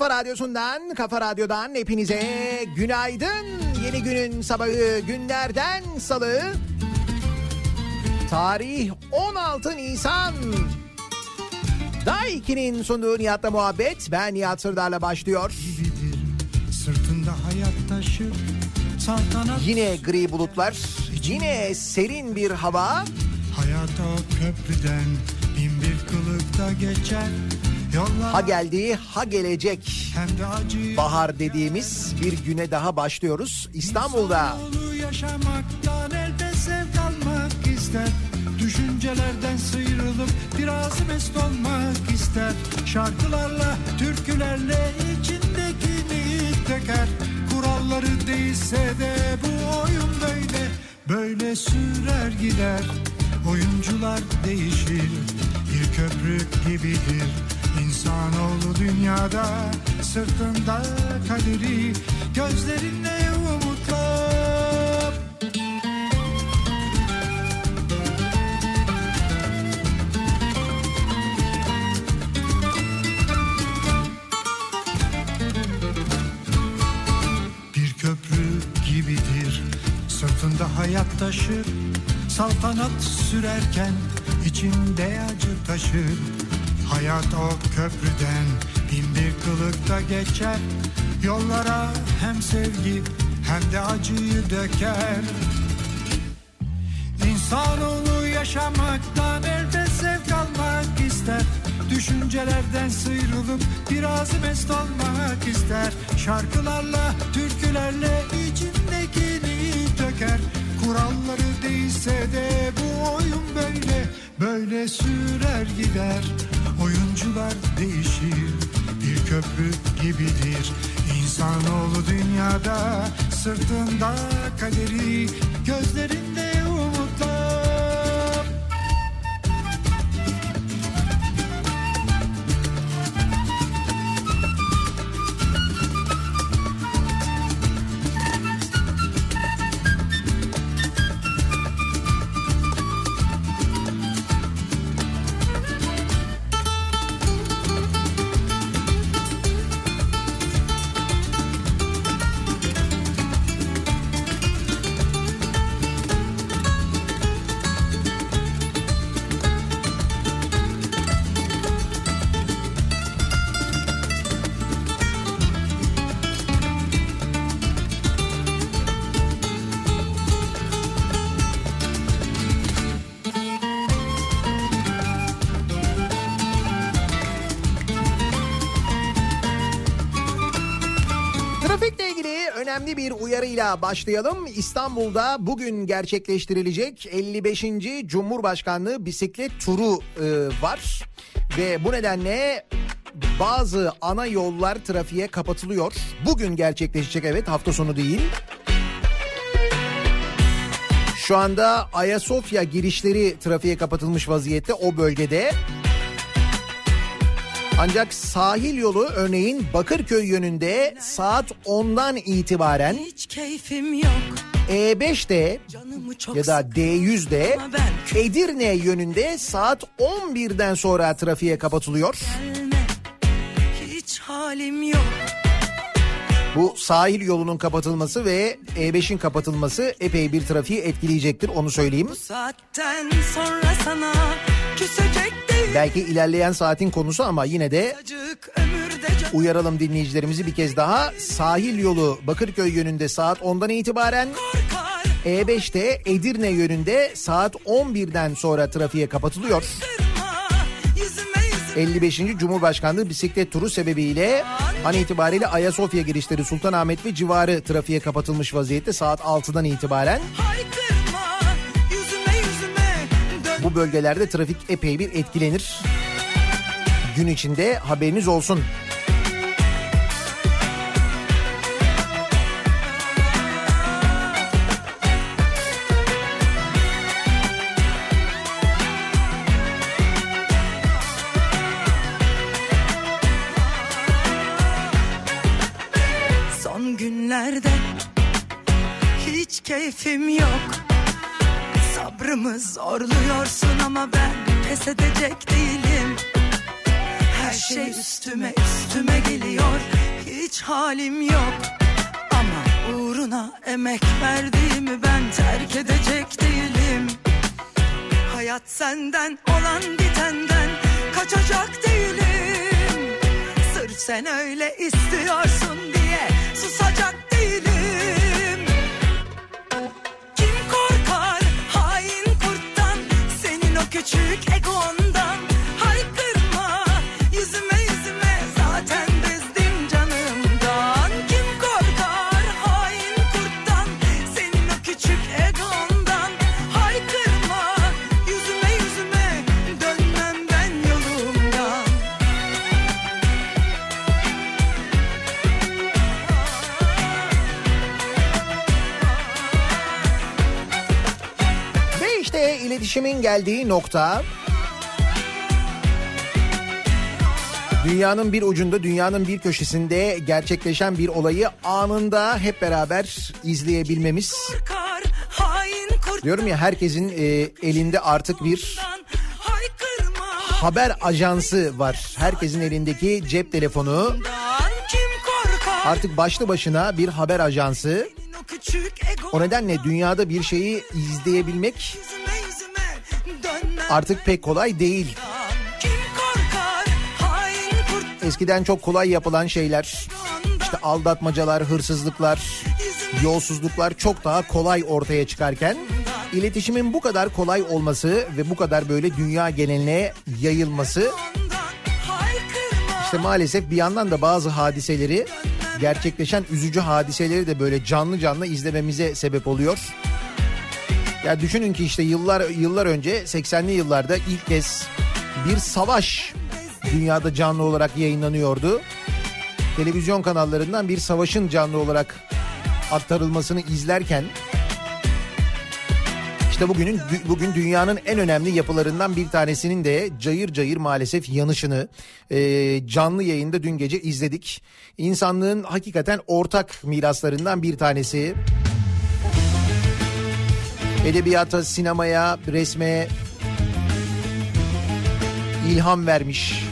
kafa radyosundan, kafa radyodan hepinize günaydın. Yeni günün sabahı günlerden salı. Tarih 16 Nisan. Day 2'nin sunduğu Nihat'la muhabbet. Ben Nihat Sırdar'la başlıyor. Sırtında hayat taşı saltanat Yine gri bulutlar, yine serin bir hava. Hayata o köprüden bin bir kılıkta geçer Ha geldi, ha gelecek. Bahar dediğimiz bir güne daha başlıyoruz. İstanbul'da. Yaşamaktan elde almak ister. Düşüncelerden sıyrılıp biraz mest olmak ister. Şarkılarla, türkülerle içindekini döker Kuralları değilse de bu oyun böyle. Böyle sürer gider. Oyuncular değişir. Bir köprü gibidir İnsanoğlu dünyada Sırtında kaderi Gözlerinde umutlar. Bir köprü gibidir Sırtında hayat taşır. Saltanat sürerken içinde acı taşır Hayat o köprüden bin bir kılıkta geçer. Yollara hem sevgi hem de acıyı döker. İnsanoğlu yaşamaktan elde zevk almak ister. Düşüncelerden sıyrılıp biraz mest olmak ister. Şarkılarla, türkülerle içindekini döker. Kuralları değilse de bu oyun böyle. Böyle sürer gider Oyun yolcular değişir Bir köprü gibidir. İnsanoğlu dünyada Sırtında kaderi Gözlerinde uyarıyla başlayalım. İstanbul'da bugün gerçekleştirilecek 55. Cumhurbaşkanlığı bisiklet turu e, var. Ve bu nedenle bazı ana yollar trafiğe kapatılıyor. Bugün gerçekleşecek evet hafta sonu değil. Şu anda Ayasofya girişleri trafiğe kapatılmış vaziyette o bölgede. Ancak sahil yolu örneğin Bakırköy yönünde saat 10'dan itibaren Hiç keyfim yok E5'te Canımı çok ya da D100'de Ama ben Edirne yönünde saat 11'den sonra trafiğe kapatılıyor. gelme Hiç halim yok Bu sahil yolunun kapatılması ve E5'in kapatılması epey bir trafiği etkileyecektir onu söyleyeyim. Bu saatten sonra sana Küsecek Belki ilerleyen saatin konusu ama yine de uyaralım dinleyicilerimizi bir kez daha. Sahil yolu Bakırköy yönünde saat 10'dan itibaren korkar E5'te Edirne yönünde saat 11'den sonra trafiğe kapatılıyor. Kırma yüzüme yüzüme 55. Cumhurbaşkanlığı bisiklet turu sebebiyle an itibariyle Ayasofya girişleri Sultanahmet ve civarı trafiğe kapatılmış vaziyette saat 6'dan itibaren. Dön Bu bölgelerde trafik epey bir etkilenir. Gün içinde haberiniz olsun. Son günlerde hiç keyfim yok Sabrımı zorluyorsun ama ben pes edecek değilim. Her şey üstüme üstüme geliyor. Hiç halim yok. Ama uğruna emek verdiğimi ben terk edecek değilim. Hayat senden olan bitenden kaçacak değilim. Sırf sen öyle istiyorsun diye susacak küçük egondan iletişimin geldiği nokta Dünyanın bir ucunda, dünyanın bir köşesinde gerçekleşen bir olayı anında hep beraber izleyebilmemiz. Diyorum ya herkesin e, elinde artık bir haber ajansı var. Herkesin elindeki cep telefonu artık başlı başına bir haber ajansı. o nedenle dünyada bir şeyi izleyebilmek artık pek kolay değil. Eskiden çok kolay yapılan şeyler, işte aldatmacalar, hırsızlıklar, yolsuzluklar çok daha kolay ortaya çıkarken iletişimin bu kadar kolay olması ve bu kadar böyle dünya geneline yayılması işte maalesef bir yandan da bazı hadiseleri gerçekleşen üzücü hadiseleri de böyle canlı canlı izlememize sebep oluyor. Ya düşünün ki işte yıllar yıllar önce 80'li yıllarda ilk kez bir savaş dünyada canlı olarak yayınlanıyordu. Televizyon kanallarından bir savaşın canlı olarak aktarılmasını izlerken işte bugünün bugün dünyanın en önemli yapılarından bir tanesinin de cayır cayır maalesef yanışını e, canlı yayında dün gece izledik. İnsanlığın hakikaten ortak miraslarından bir tanesi. Edebiyata, sinemaya, resme ilham vermiş.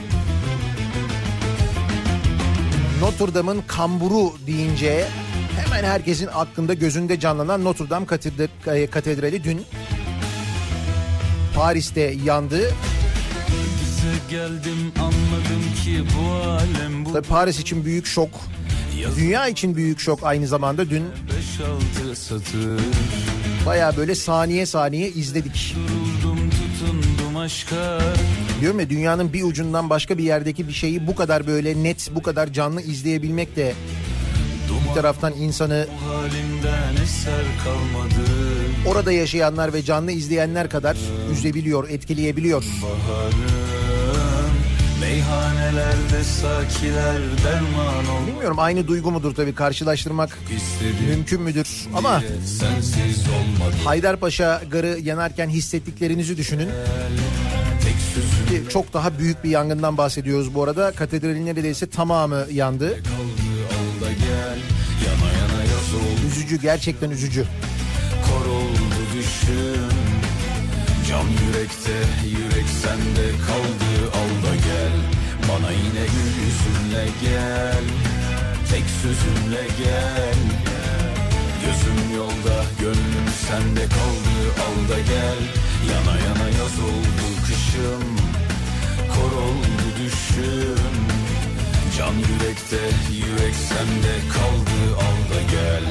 Notre Dame'ın kamburu deyince hemen herkesin aklında gözünde canlanan Notre Dame katedrali dün Paris'te yandı. geldim anladım ki bu alem bu Tabii Paris için büyük şok. Dünya için büyük şok aynı zamanda dün 5-6 satır baya böyle saniye saniye izledik. Diyorum ya dünyanın bir ucundan başka bir yerdeki bir şeyi bu kadar böyle net bu kadar canlı izleyebilmek de bir taraftan insanı orada yaşayanlar ve canlı izleyenler kadar üzebiliyor, etkileyebiliyor. Baharım Meyhanelerde sakiler derman ol Bilmiyorum aynı duygu mudur tabii karşılaştırmak istedim mümkün müdür ama Haydarpaşa garı yanarken hissettiklerinizi düşünün. Ki Çok daha büyük bir yangından bahsediyoruz bu arada. Katedralin neredeyse tamamı yandı. kaldı gel Yana yana yaz oldu Üzücü gerçekten üzücü. kor oldu düşün Can yürekte yürek sende kaldı al da gel Bana yine gül yüzünle gel Tek sözünle gel. Gözüm yolda gönlüm sende kaldı al da gel. Yana yana yaz oldu kışım Kor oldu düşüm. Can yürekte yürek sende kaldı al da gel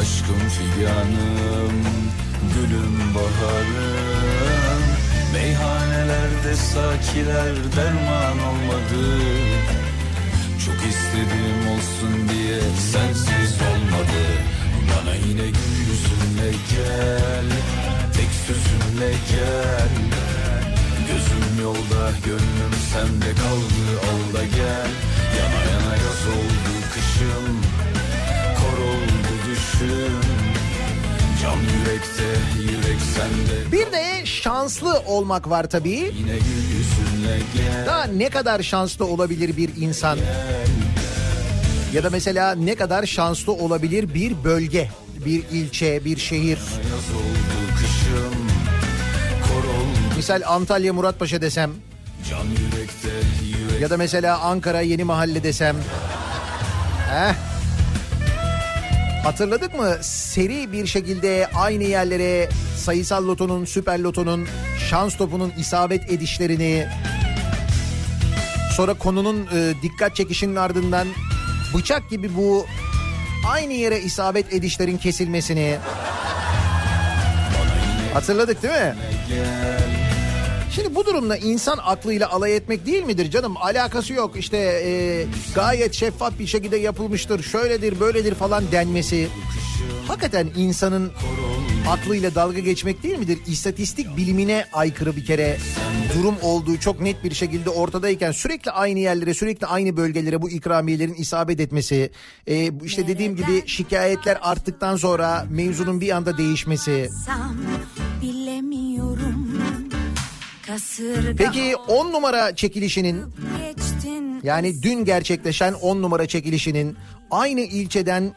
Aşkım figanım, gülüm baharım. Meyhanelerde sakiler derman olmadı. Çok istedim olsun diye sensiz olmadı. Bana yine gül yüzünle gel Tek sözünle gel. Gözüm yolda gönlüm sende kaldı al da gel. Yana yana yaz oldu kışım düşüm Can yürekte yürek sende Bir de şanslı olmak var tabii. Yine gel Daha ne kadar şanslı olabilir bir insan? Ya da mesela ne kadar şanslı olabilir bir bölge, bir ilçe, bir şehir? Kışım Misal Antalya Muratpaşa desem can yürekte yürek ya da mesela Ankara Yeni Mahalle desem. Heh. Hatırladık mı? Seri bir şekilde aynı yerlere sayısal lotonun, süper lotonun, şans topunun isabet edişlerini sonra konunun e, dikkat çekişinin ardından bıçak gibi bu aynı yere isabet edişlerin kesilmesini hatırladık değil mi? Şimdi bu durumda insan aklıyla alay etmek değil midir canım? Alakası yok işte e, gayet şeffaf bir şekilde yapılmıştır, şöyledir böyledir falan denmesi. Hakikaten insanın aklıyla dalga geçmek değil midir? İstatistik bilimine aykırı bir kere durum olduğu çok net bir şekilde ortadayken sürekli aynı yerlere sürekli aynı bölgelere bu ikramiyelerin isabet etmesi. E, işte dediğim gibi şikayetler arttıktan sonra mevzunun bir anda değişmesi. Peki 10 numara çekilişinin. Yani dün gerçekleşen 10 numara çekilişinin aynı ilçeden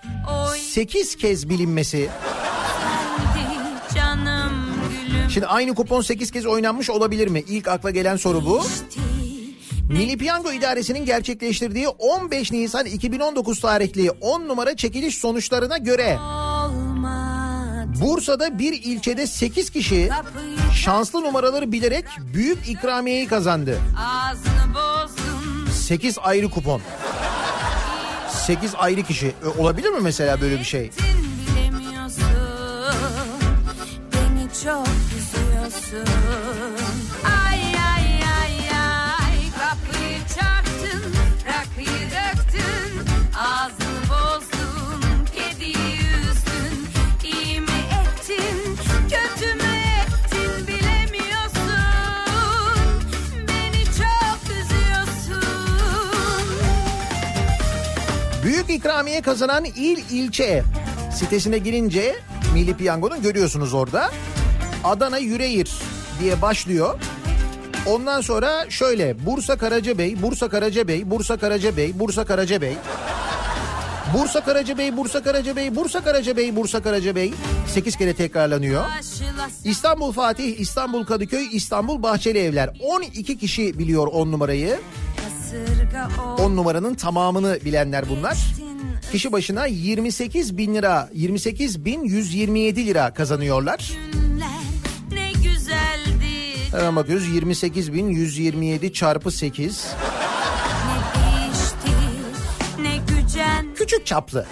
8 kez bilinmesi Şimdi aynı kupon 8 kez oynanmış olabilir mi? İlk akla gelen soru bu. Milli Piyango İdaresi'nin gerçekleştirdiği 15 Nisan 2019 tarihli 10 numara çekiliş sonuçlarına göre. Bursa'da bir ilçede 8 kişi şanslı numaraları bilerek büyük ikramiyeyi kazandı. Ağzını bozdun. 8 ayrı kupon. 8 ayrı kişi. E, olabilir mi mesela böyle bir şey? Büyük ikramiye kazanan il ilçe sitesine girince Milli Piyango'nun görüyorsunuz orada. Adana Yüreğir diye başlıyor. Ondan sonra şöyle Bursa Karacabey, Bursa Karacabey, Bursa Karacabey, Bursa Karacabey. Bursa Karacabey, Bursa Karacabey, Bursa Karacabey, Bursa Karacabey. 8 kere tekrarlanıyor. İstanbul Fatih, İstanbul Kadıköy, İstanbul Bahçeli Evler. 12 kişi biliyor 10 numarayı. Kasırga 10 numaranın tamamını bilenler bunlar. Kişi başına 28 bin lira, 28 bin 127 lira kazanıyorlar. Hemen bakıyoruz 28 bin 127 çarpı 8. Ne değişti ne gücen Küçük çaplı.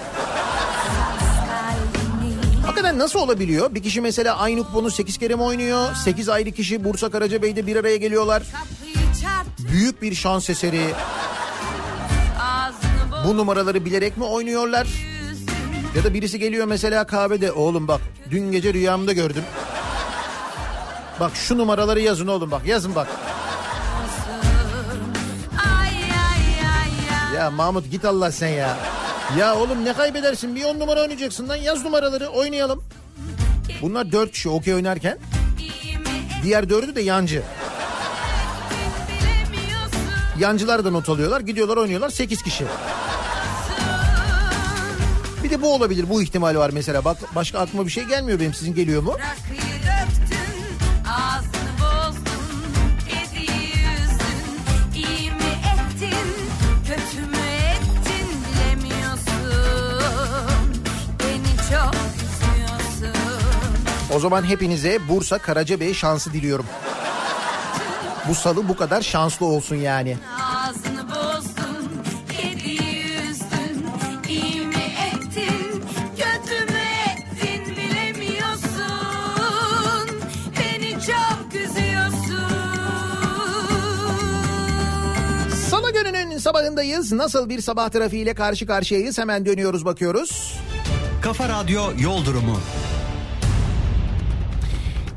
Hakikaten nasıl olabiliyor? Bir kişi mesela aynı kuponu 8 kere mi oynuyor? 8 ayrı kişi Bursa Karacabey'de bir araya geliyorlar. Çarptı Büyük bir şans eseri. Bu numaraları bilerek mi oynuyorlar? Ya da birisi geliyor mesela kahvede oğlum bak dün gece rüyamda gördüm. Bak şu numaraları yazın oğlum bak yazın bak. Ya Mahmut git Allah sen ya. Ya oğlum ne kaybedersin bir on numara oynayacaksın lan yaz numaraları oynayalım. Bunlar dört kişi okey oynarken diğer dördü de yancı. Yancılar da not alıyorlar gidiyorlar oynuyorlar sekiz kişi. Bir de bu olabilir bu ihtimali var mesela. Bak başka aklıma bir şey gelmiyor benim sizin geliyor mu? O zaman hepinize Bursa Karacabey şansı diliyorum. Bu salı bu kadar şanslı olsun yani. Ağzını bozdun, kediyi üzdün. İyi mi ettin, kötü mü ettin bilemiyorsun. Beni çok üzüyorsun. Salı gününün sabahındayız. Nasıl bir sabah trafiğiyle karşı karşıyayız? Hemen dönüyoruz bakıyoruz. Kafa Radyo Yol Durumu.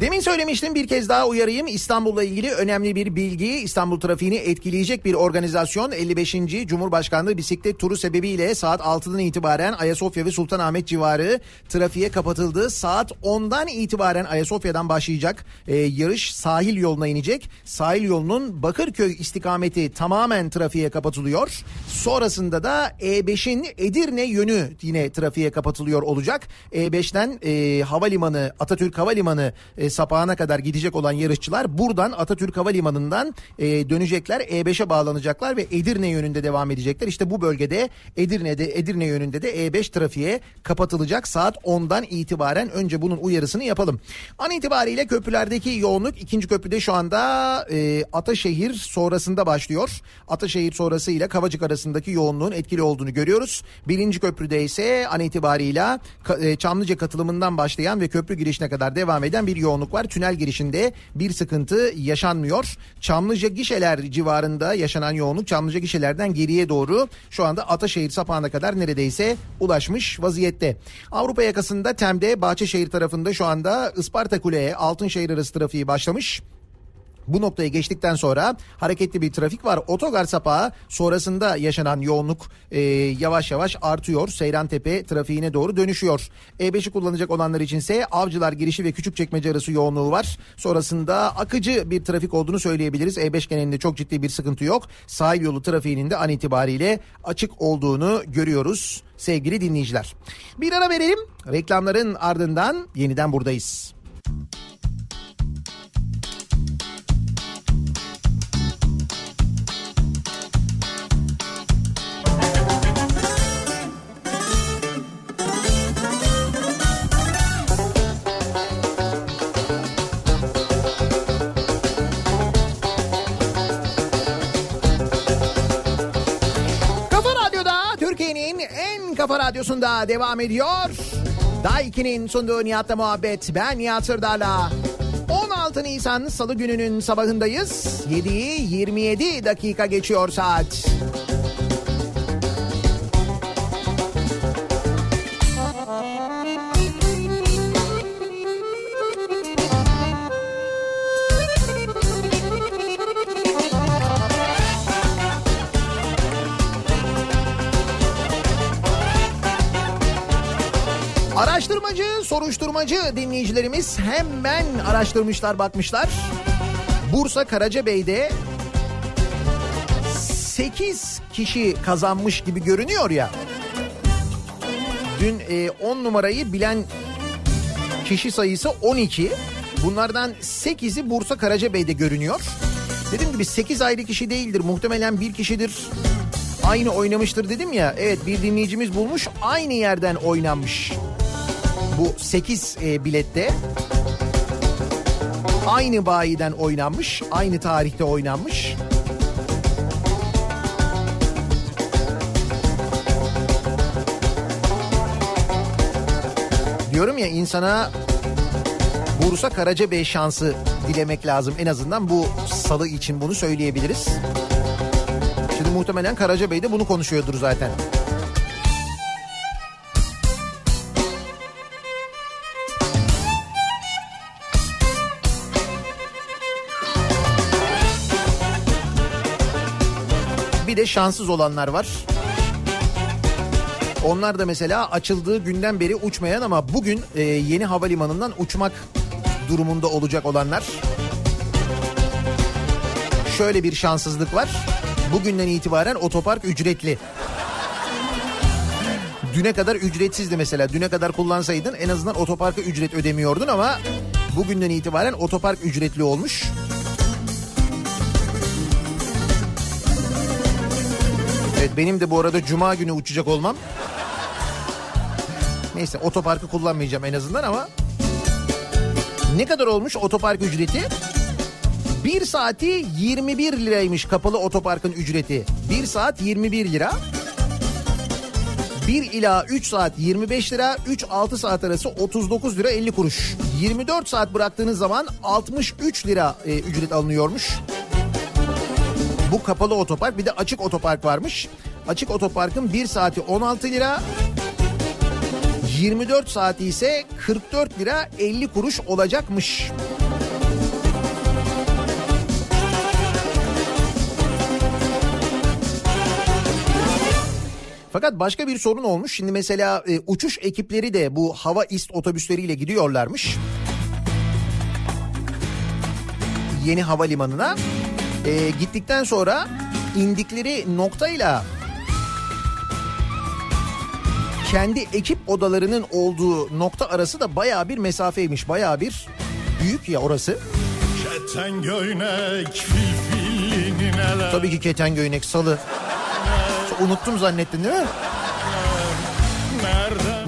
Demin söylemiştim bir kez daha uyarayım. İstanbul'la ilgili önemli bir bilgi. İstanbul trafiğini etkileyecek bir organizasyon 55. Cumhurbaşkanlığı bisiklet turu sebebiyle saat 6'dan itibaren Ayasofya ve Sultanahmet civarı trafiğe kapatıldı. Saat 10'dan itibaren Ayasofya'dan başlayacak e, yarış sahil yoluna inecek. Sahil yolunun Bakırköy istikameti tamamen trafiğe kapatılıyor. Sonrasında da E5'in Edirne yönü yine trafiğe kapatılıyor olacak. E5'ten e, havalimanı Atatürk Havalimanı e, sapağına kadar gidecek olan yarışçılar buradan Atatürk Havalimanı'ndan e, dönecekler. E5'e bağlanacaklar ve Edirne yönünde devam edecekler. İşte bu bölgede Edirne'de Edirne yönünde de E5 trafiğe kapatılacak saat 10'dan itibaren önce bunun uyarısını yapalım. An itibariyle köprülerdeki yoğunluk ikinci köprüde şu anda e, Ataşehir sonrasında başlıyor. Ataşehir sonrası ile Kavacık arasındaki yoğunluğun etkili olduğunu görüyoruz. Birinci köprüde ise an itibarıyla Ka- e, Çamlıca katılımından başlayan ve köprü girişine kadar devam eden bir yoğunluk var. Tünel girişinde bir sıkıntı yaşanmıyor. Çamlıca gişeler civarında yaşanan yoğunluk Çamlıca gişelerden geriye doğru şu anda Ataşehir sapağına kadar neredeyse ulaşmış vaziyette. Avrupa yakasında Tem'de Bahçeşehir tarafında şu anda Isparta Kule'ye Altınşehir arası trafiği başlamış. Bu noktaya geçtikten sonra hareketli bir trafik var. Otogar sapağı sonrasında yaşanan yoğunluk e, yavaş yavaş artıyor. Seyrantepe trafiğine doğru dönüşüyor. E5'i kullanacak olanlar içinse Avcılar girişi ve Küçükçekmece arası yoğunluğu var. Sonrasında akıcı bir trafik olduğunu söyleyebiliriz. E5 genelinde çok ciddi bir sıkıntı yok. Sahil yolu trafiğinin de an itibariyle açık olduğunu görüyoruz sevgili dinleyiciler. Bir ara verelim. Reklamların ardından yeniden buradayız. Kafa Radyosu'nda devam ediyor. Daiki'nin sunduğu Nihat'la muhabbet. Ben Nihat Sırdar'la. 16 Nisan Salı gününün sabahındayız. 7'yi 27 dakika geçiyor saat. Soruşturmacı dinleyicilerimiz hemen araştırmışlar, bakmışlar. Bursa Karacabey'de 8 kişi kazanmış gibi görünüyor ya. Dün e, 10 numarayı bilen kişi sayısı 12. Bunlardan 8'i Bursa Karacabey'de görünüyor. Dediğim gibi 8 ayrı kişi değildir. Muhtemelen bir kişidir. Aynı oynamıştır dedim ya. Evet bir dinleyicimiz bulmuş. Aynı yerden oynanmış. Bu 8 e, bilette aynı bayiden oynanmış, aynı tarihte oynanmış. Diyorum ya insana Bursa Karacabey şansı dilemek lazım. En azından bu salı için bunu söyleyebiliriz. Şimdi muhtemelen Karacabey de bunu konuşuyordur zaten. Bir şanssız olanlar var. Onlar da mesela açıldığı günden beri uçmayan ama bugün e, yeni havalimanından uçmak durumunda olacak olanlar. Şöyle bir şanssızlık var. Bugünden itibaren otopark ücretli. Düne kadar ücretsizdi mesela. Düne kadar kullansaydın en azından otoparka ücret ödemiyordun ama bugünden itibaren otopark ücretli olmuş. Evet benim de bu arada cuma günü uçacak olmam. Neyse otoparkı kullanmayacağım en azından ama ne kadar olmuş otopark ücreti? 1 saati 21 liraymış kapalı otoparkın ücreti. 1 saat 21 lira. 1 ila 3 saat 25 lira, 3-6 saat arası 39 lira 50 kuruş. 24 saat bıraktığınız zaman 63 lira e, ücret alınıyormuş. Bu kapalı otopark bir de açık otopark varmış. Açık otoparkın 1 saati 16 lira. 24 saati ise 44 lira 50 kuruş olacakmış. Fakat başka bir sorun olmuş. Şimdi mesela e, uçuş ekipleri de bu hava ist otobüsleriyle gidiyorlarmış. Yeni havalimanına. E, gittikten sonra indikleri noktayla kendi ekip odalarının olduğu nokta arası da bayağı bir mesafeymiş. Bayağı bir büyük ya orası. Keten göynek neler Tabii ki keten göynek salı. Unuttum zannettin değil mi?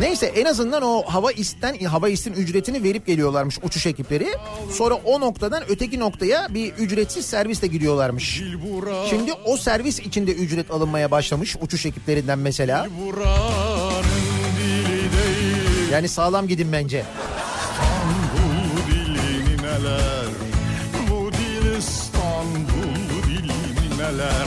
Neyse en azından o hava isten hava istin ücretini verip geliyorlarmış uçuş ekipleri. Sonra o noktadan öteki noktaya bir ücretsiz servisle gidiyorlarmış. Şimdi o servis içinde ücret alınmaya başlamış uçuş ekiplerinden mesela. Yani sağlam gidin bence. Neler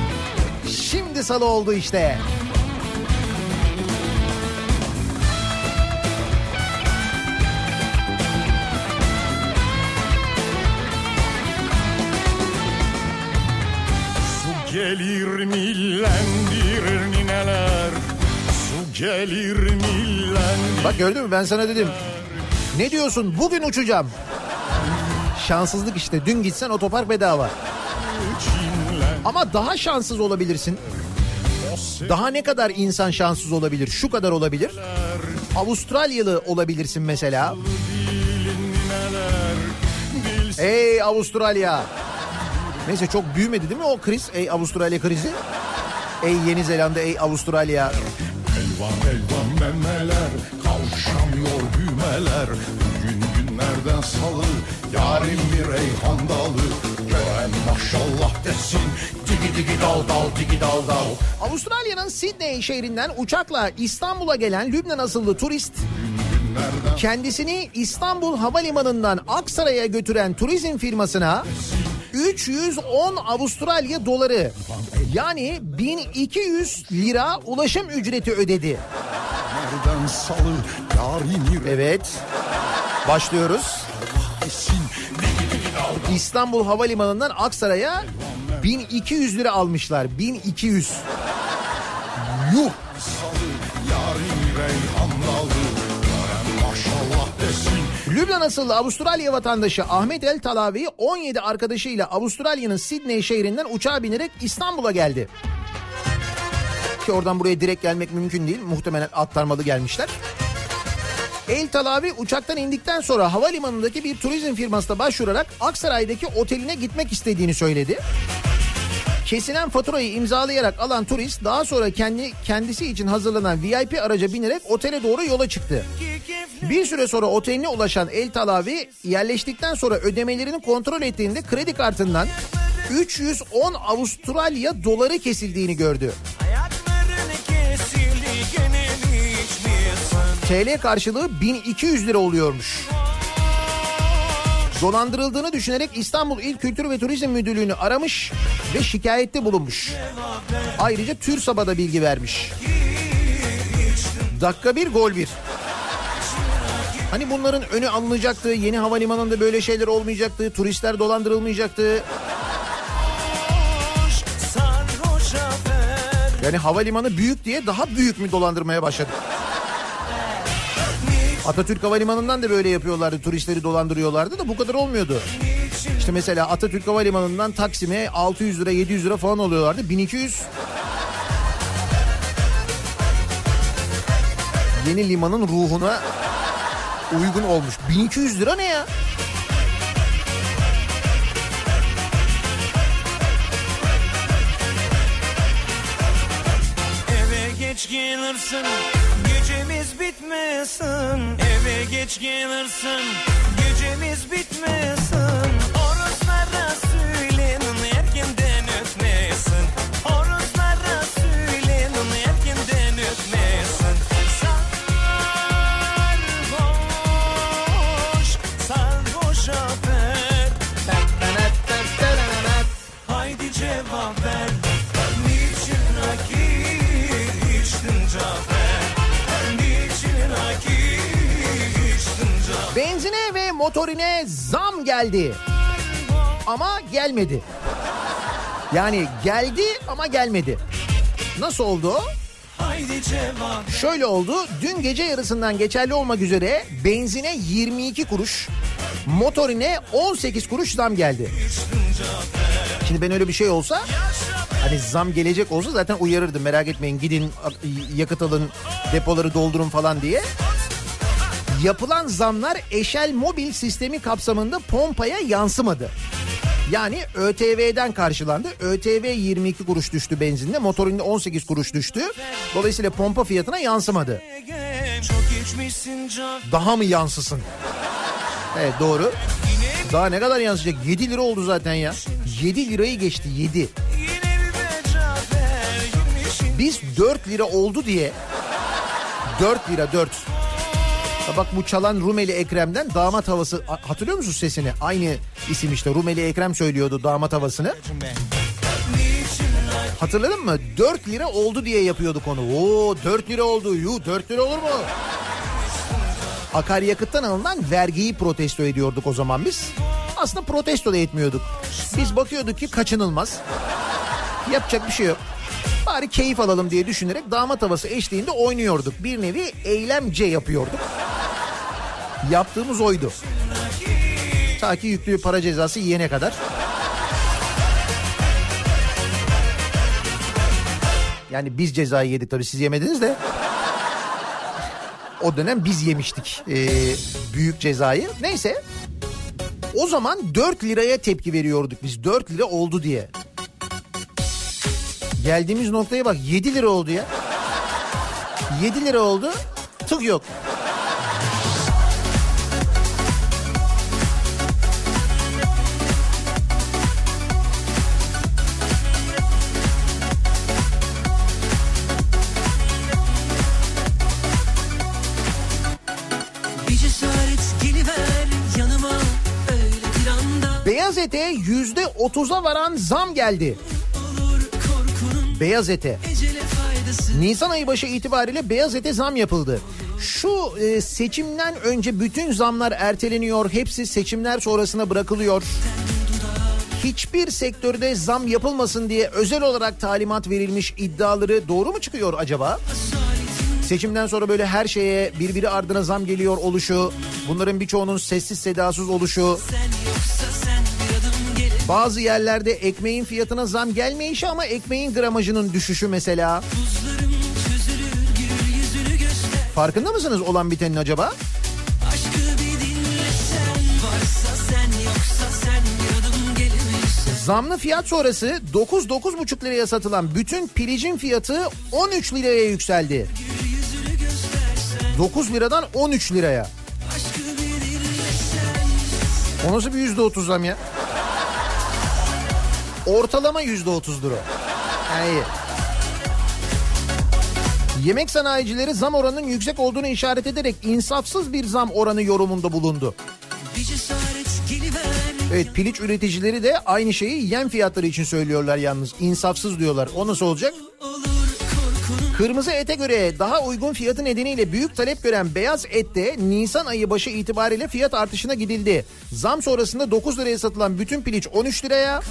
Şimdi salı oldu işte. Su gelir millendir nineler Su gelir millendir Bak gördün mü ben sana dedim. Ne diyorsun bugün uçacağım. Şanssızlık işte dün gitsen otopark bedava. Ama daha şanssız olabilirsin. Daha ne kadar insan şanssız olabilir? Şu kadar olabilir. Avustralyalı olabilirsin mesela. Ey Avustralya. Neyse çok büyümedi değil mi o kriz? Ey Avustralya krizi. Ey Yeni Zelanda, ey Avustralya. Elvan elvan memeler Kavuşamıyor düğmeler Bugün günlerden salı Yarın bir reyhan dalı Maşallah desin Digi digi dal dal digi dal dal Avustralya'nın Sydney şehrinden uçakla İstanbul'a gelen Lübnan asıllı turist kendisini İstanbul Havalimanı'ndan Aksaray'a götüren turizm firmasına 310 Avustralya doları yani 1200 lira ulaşım ücreti ödedi. Evet. Başlıyoruz. İstanbul Havalimanı'ndan Aksaray'a 1200 lira almışlar. 1200. Yuh. Lübnan asıllı Avustralya vatandaşı Ahmet El Talavi 17 arkadaşıyla Avustralya'nın Sydney şehrinden uçağa binerek İstanbul'a geldi. Ki oradan buraya direkt gelmek mümkün değil. Muhtemelen aktarmalı gelmişler. El Talavi uçaktan indikten sonra havalimanındaki bir turizm firmasına başvurarak Aksaray'daki oteline gitmek istediğini söyledi. Kesilen faturayı imzalayarak alan turist daha sonra kendi kendisi için hazırlanan VIP araca binerek otele doğru yola çıktı. Bir süre sonra oteline ulaşan El Talavi yerleştikten sonra ödemelerini kontrol ettiğinde kredi kartından 310 Avustralya doları kesildiğini gördü. TL karşılığı 1200 lira oluyormuş. Dolandırıldığını düşünerek İstanbul İl Kültür ve Turizm Müdürlüğü'nü aramış ve şikayette bulunmuş. Ayrıca TÜRSAB'a da bilgi vermiş. Dakika bir gol bir. Hani bunların önü alınacaktı, yeni havalimanında böyle şeyler olmayacaktı, turistler dolandırılmayacaktı. Yani havalimanı büyük diye daha büyük mü dolandırmaya başladık? Atatürk Havalimanı'ndan da böyle yapıyorlardı. Turistleri dolandırıyorlardı da bu kadar olmuyordu. İşte mesela Atatürk Havalimanı'ndan Taksim'e 600 lira 700 lira falan oluyorlardı. 1200 yeni limanın ruhuna uygun olmuş. 1200 lira ne ya? Eve geç gelirsin Gecemiz bitmesin. Eve geç gelirsin. Gecemiz bitmesin motorine zam geldi. Ama gelmedi. Yani geldi ama gelmedi. Nasıl oldu? Şöyle oldu. Dün gece yarısından geçerli olmak üzere benzine 22 kuruş, motorine 18 kuruş zam geldi. Şimdi ben öyle bir şey olsa hani zam gelecek olsa zaten uyarırdım merak etmeyin gidin yakıt alın depoları doldurun falan diye. Yapılan zamlar eşel mobil sistemi kapsamında pompaya yansımadı. Yani ÖTV'den karşılandı. ÖTV 22 kuruş düştü benzinde, motorinde 18 kuruş düştü. Dolayısıyla pompa fiyatına yansımadı. Daha mı yansısın? Evet doğru. Daha ne kadar yansıyacak? 7 lira oldu zaten ya. 7 lirayı geçti 7. Yine bir be Cafer Girmişsin Biz 4 lira oldu diye 4 lira 4. Ha Bak bu çalan Rumeli Ekrem'den damat havası hatırlıyor musun sesini? Aynı isim işte Rumeli Ekrem söylüyordu damat havasını. Hatırladın mı? 4 lira oldu diye yapıyorduk onu. Oo 4 lira oldu. Yuh 4 lira olur mu? Akaryakıttan alınan vergiyi protesto ediyorduk o zaman biz. Aslında protesto da etmiyorduk. Biz bakıyorduk ki kaçınılmaz. Yapacak bir şey yok. Bari keyif alalım diye düşünerek damat havası eşliğinde oynuyorduk. Bir nevi eylemce yapıyorduk. Yaptığımız oydu. Ta ki yüklü para cezası yiyene kadar. Yani biz cezayı yedik tabii siz yemediniz de. O dönem biz yemiştik e, büyük cezayı. Neyse o zaman 4 liraya tepki veriyorduk biz 4 lira oldu diye. Geldiğimiz noktaya bak 7 lira oldu ya. 7 lira oldu tık yok. Beyaz ete yüzde otuza varan zam geldi. Beyaz ete. Nisan ayı başı itibariyle beyaz ete zam yapıldı. Şu e, seçimden önce bütün zamlar erteleniyor. Hepsi seçimler sonrasına bırakılıyor. Hiçbir sektörde zam yapılmasın diye özel olarak talimat verilmiş iddiaları doğru mu çıkıyor acaba? Seçimden sonra böyle her şeye birbiri ardına zam geliyor oluşu, bunların birçoğunun sessiz sedasız oluşu, Sen yoksa bazı yerlerde ekmeğin fiyatına zam gelmeyişi ama ekmeğin gramajının düşüşü mesela. Farkında mısınız olan bitenin acaba? Zamlı fiyat sonrası 9-9,5 liraya satılan bütün pilicin fiyatı 13 liraya yükseldi. 9 liradan 13 liraya. O nasıl bir yüzde otuz zam ya? Ortalama yüzde otuzdur o. Yani. Yemek sanayicileri zam oranının yüksek olduğunu işaret ederek insafsız bir zam oranı yorumunda bulundu. Evet piliç üreticileri de aynı şeyi yem fiyatları için söylüyorlar yalnız. İnsafsız diyorlar. O nasıl olacak? Kırmızı ete göre daha uygun fiyatı nedeniyle büyük talep gören beyaz ette Nisan ayı başı itibariyle fiyat artışına gidildi. Zam sonrasında 9 liraya satılan bütün piliç 13 liraya,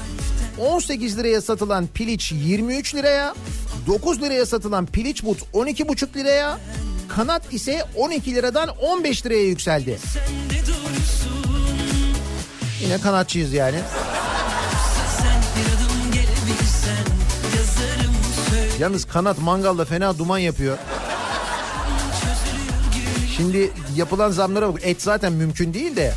18 liraya satılan piliç 23 liraya, 9 liraya satılan piliç but 12,5 liraya, kanat ise 12 liradan 15 liraya yükseldi. Yine kanatçıyız yani. Yalnız kanat mangalda fena duman yapıyor. Şimdi yapılan zamlara bak et zaten mümkün değil de.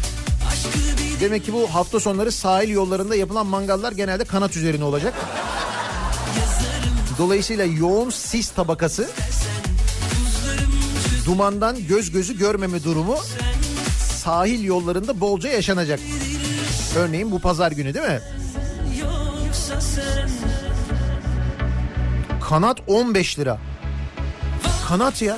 Demek ki bu hafta sonları sahil yollarında yapılan mangallar genelde kanat üzerine olacak. Dolayısıyla yoğun sis tabakası dumandan göz gözü görmeme durumu sahil yollarında bolca yaşanacak. Örneğin bu pazar günü değil mi? Kanat 15 lira. Kanat ya.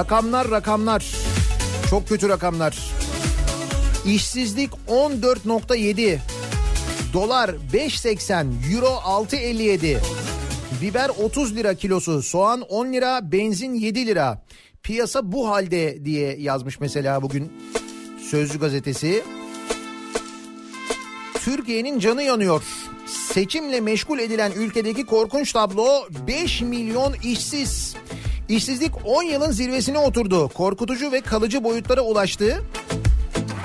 Rakamlar rakamlar. Çok kötü rakamlar. İşsizlik 14.7. Dolar 5.80. Euro 6.57. Biber 30 lira kilosu. Soğan 10 lira. Benzin 7 lira. Piyasa bu halde diye yazmış mesela bugün Sözcü gazetesi. Türkiye'nin canı yanıyor. Seçimle meşgul edilen ülkedeki korkunç tablo 5 milyon işsiz. İşsizlik 10 yılın zirvesine oturdu. Korkutucu ve kalıcı boyutlara ulaştı.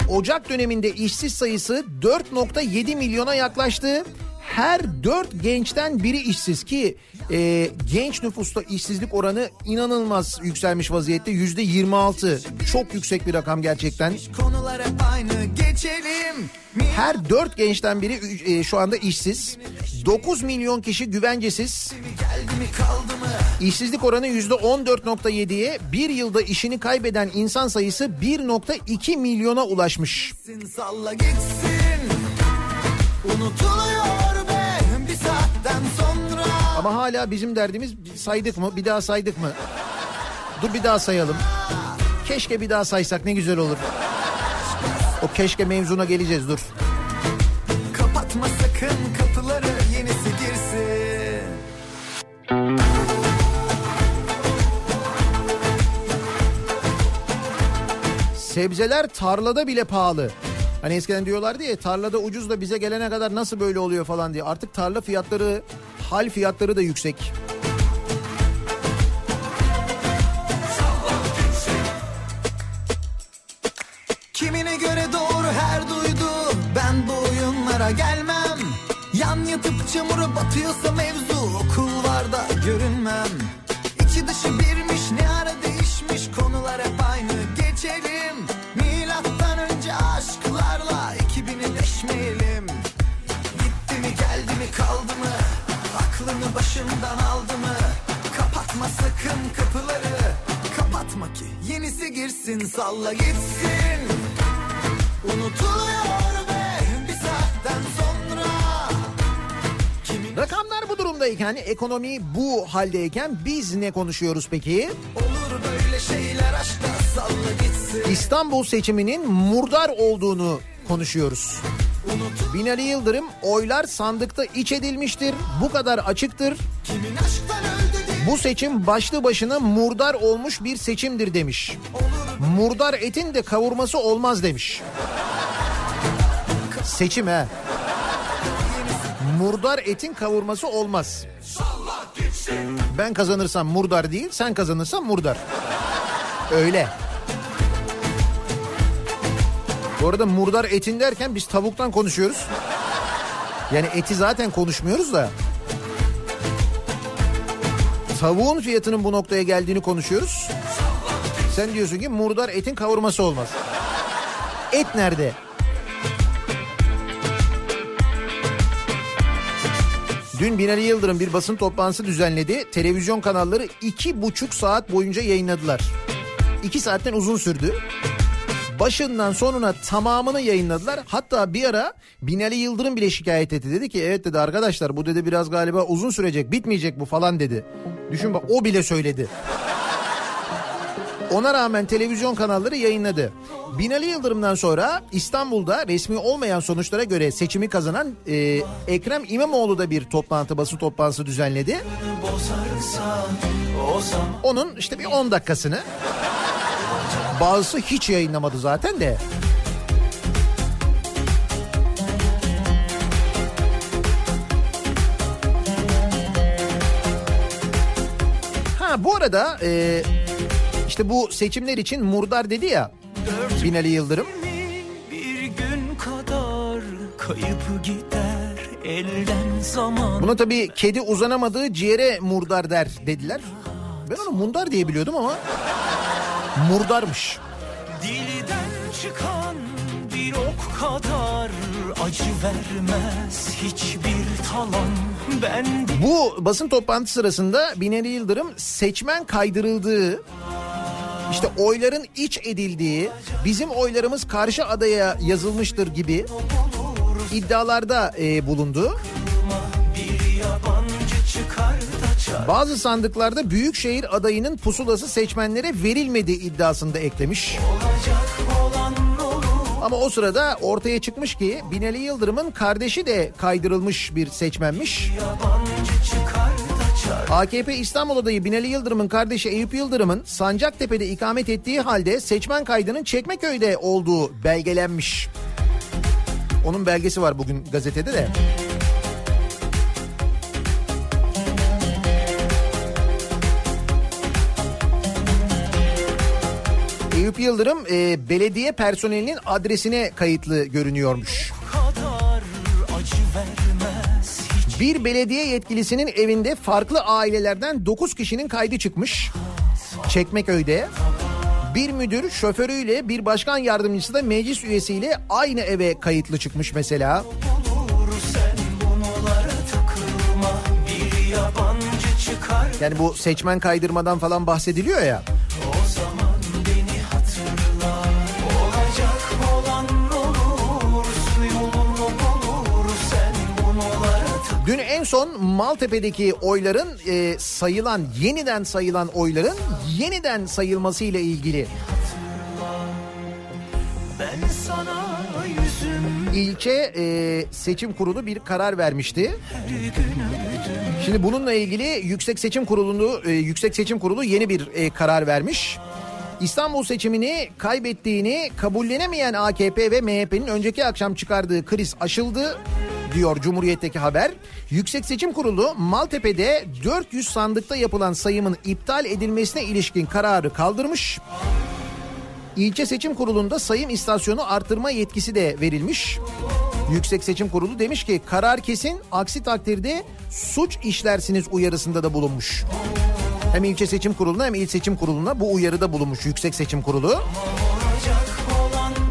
Ocak döneminde işsiz sayısı 4.7 milyona yaklaştı. Her 4 gençten biri işsiz ki e, genç nüfusta işsizlik oranı inanılmaz yükselmiş vaziyette yüzde 26 çok yüksek bir rakam gerçekten. Her 4 gençten biri e, şu anda işsiz. 9 milyon kişi güvencesiz. İşsizlik oranı %14.7'ye bir yılda işini kaybeden insan sayısı 1.2 milyona ulaşmış. Unutuluyor Ama hala bizim derdimiz saydık mı bir daha saydık mı? Dur bir daha sayalım. Keşke bir daha saysak ne güzel olur. O keşke mevzuna geleceğiz dur. Kapatma sakın kapıları yenisi girsin Sebzeler tarlada bile pahalı. Hani eskiden diyorlardı ya tarlada ucuz da bize gelene kadar nasıl böyle oluyor falan diye. Artık tarla fiyatları, hal fiyatları da yüksek. Kimine göre doğru her duydu Ben bu oyunlara gelmem Yan yatıp çamura batıyorsa mevzu Okullarda görünmem başından aldı mı? Kapatma sakın kapıları. Kapatma ki yenisi girsin salla gitsin. Unutuluyor be bir saatten sonra. Kimin Rakamlar bu durumdayken, ekonomi bu haldeyken biz ne konuşuyoruz peki? olur böyle şeyler aşkta salla gitsin. İstanbul seçiminin murdar olduğunu konuşuyoruz. Binali Yıldırım oylar sandıkta iç edilmiştir. Bu kadar açıktır. Bu seçim başlı başına murdar olmuş bir seçimdir demiş. Murdar etin de kavurması olmaz demiş. Seçim he. Murdar etin kavurması olmaz. Ben kazanırsam murdar değil, sen kazanırsan murdar. Öyle. Bu arada murdar etin derken biz tavuktan konuşuyoruz. Yani eti zaten konuşmuyoruz da. Tavuğun fiyatının bu noktaya geldiğini konuşuyoruz. Sen diyorsun ki murdar etin kavurması olmaz. Et nerede? Dün Binali Yıldırım bir basın toplantısı düzenledi. Televizyon kanalları iki buçuk saat boyunca yayınladılar. İki saatten uzun sürdü. Başından sonuna tamamını yayınladılar. Hatta bir ara Binali Yıldırım bile şikayet etti. Dedi ki evet dedi arkadaşlar bu dedi biraz galiba uzun sürecek bitmeyecek bu falan dedi. Düşün bak o bile söyledi. Ona rağmen televizyon kanalları yayınladı. Binali Yıldırım'dan sonra İstanbul'da resmi olmayan sonuçlara göre seçimi kazanan e, Ekrem İmamoğlu da bir toplantı basın toplantısı düzenledi. Onun işte bir 10 dakikasını bazısı hiç yayınlamadı zaten de. Ha bu arada e, işte bu seçimler için murdar dedi ya Binali Yıldırım. bir gün kadar kayıp gider elden zaman. Buna tabii kedi uzanamadığı ciğere murdar der dediler. Ben onu mundar diye biliyordum ama murdarmış. Dilden çıkan bir ok kadar acı vermez hiçbir talan. Ben Bu basın toplantısı sırasında Binali Yıldırım seçmen kaydırıldığı işte oyların iç edildiği bizim oylarımız karşı adaya yazılmıştır gibi iddialarda e, bulundu. bir yabancı çıkar da çar. Bazı sandıklarda büyükşehir adayının pusulası seçmenlere verilmedi iddiasında eklemiş. Ama o sırada ortaya çıkmış ki Binali Yıldırım'ın kardeşi de kaydırılmış bir seçmenmiş. AKP İstanbul adayı Binali Yıldırım'ın kardeşi Eyüp Yıldırım'ın Sancaktepe'de ikamet ettiği halde seçmen kaydının Çekmeköy'de olduğu belgelenmiş. Onun belgesi var bugün gazetede de. Eyüp Yıldırım e, belediye personelinin adresine kayıtlı görünüyormuş. Bir belediye yetkilisinin evinde farklı ailelerden 9 kişinin kaydı çıkmış. Çekmeköy'de. Bir müdür şoförüyle bir başkan yardımcısı da meclis üyesiyle aynı eve kayıtlı çıkmış mesela. Yani bu seçmen kaydırmadan falan bahsediliyor ya. O zaman Dün en son Maltepe'deki oyların e, sayılan, yeniden sayılan oyların yeniden sayılması ile ilgili ilçe e, seçim kurulu bir karar vermişti. Şimdi bununla ilgili Yüksek Seçim Kurulu e, Yüksek Seçim Kurulu yeni bir e, karar vermiş. İstanbul seçimini kaybettiğini kabullenemeyen AKP ve MHP'nin önceki akşam çıkardığı kriz aşıldı diyor Cumhuriyet'teki haber. Yüksek Seçim Kurulu Maltepe'de 400 sandıkta yapılan sayımın iptal edilmesine ilişkin kararı kaldırmış. İlçe Seçim Kurulu'nda sayım istasyonu artırma yetkisi de verilmiş. Yüksek Seçim Kurulu demiş ki karar kesin aksi takdirde suç işlersiniz uyarısında da bulunmuş. Hem ilçe seçim kuruluna hem il seçim kuruluna bu uyarıda bulunmuş Yüksek Seçim Kurulu.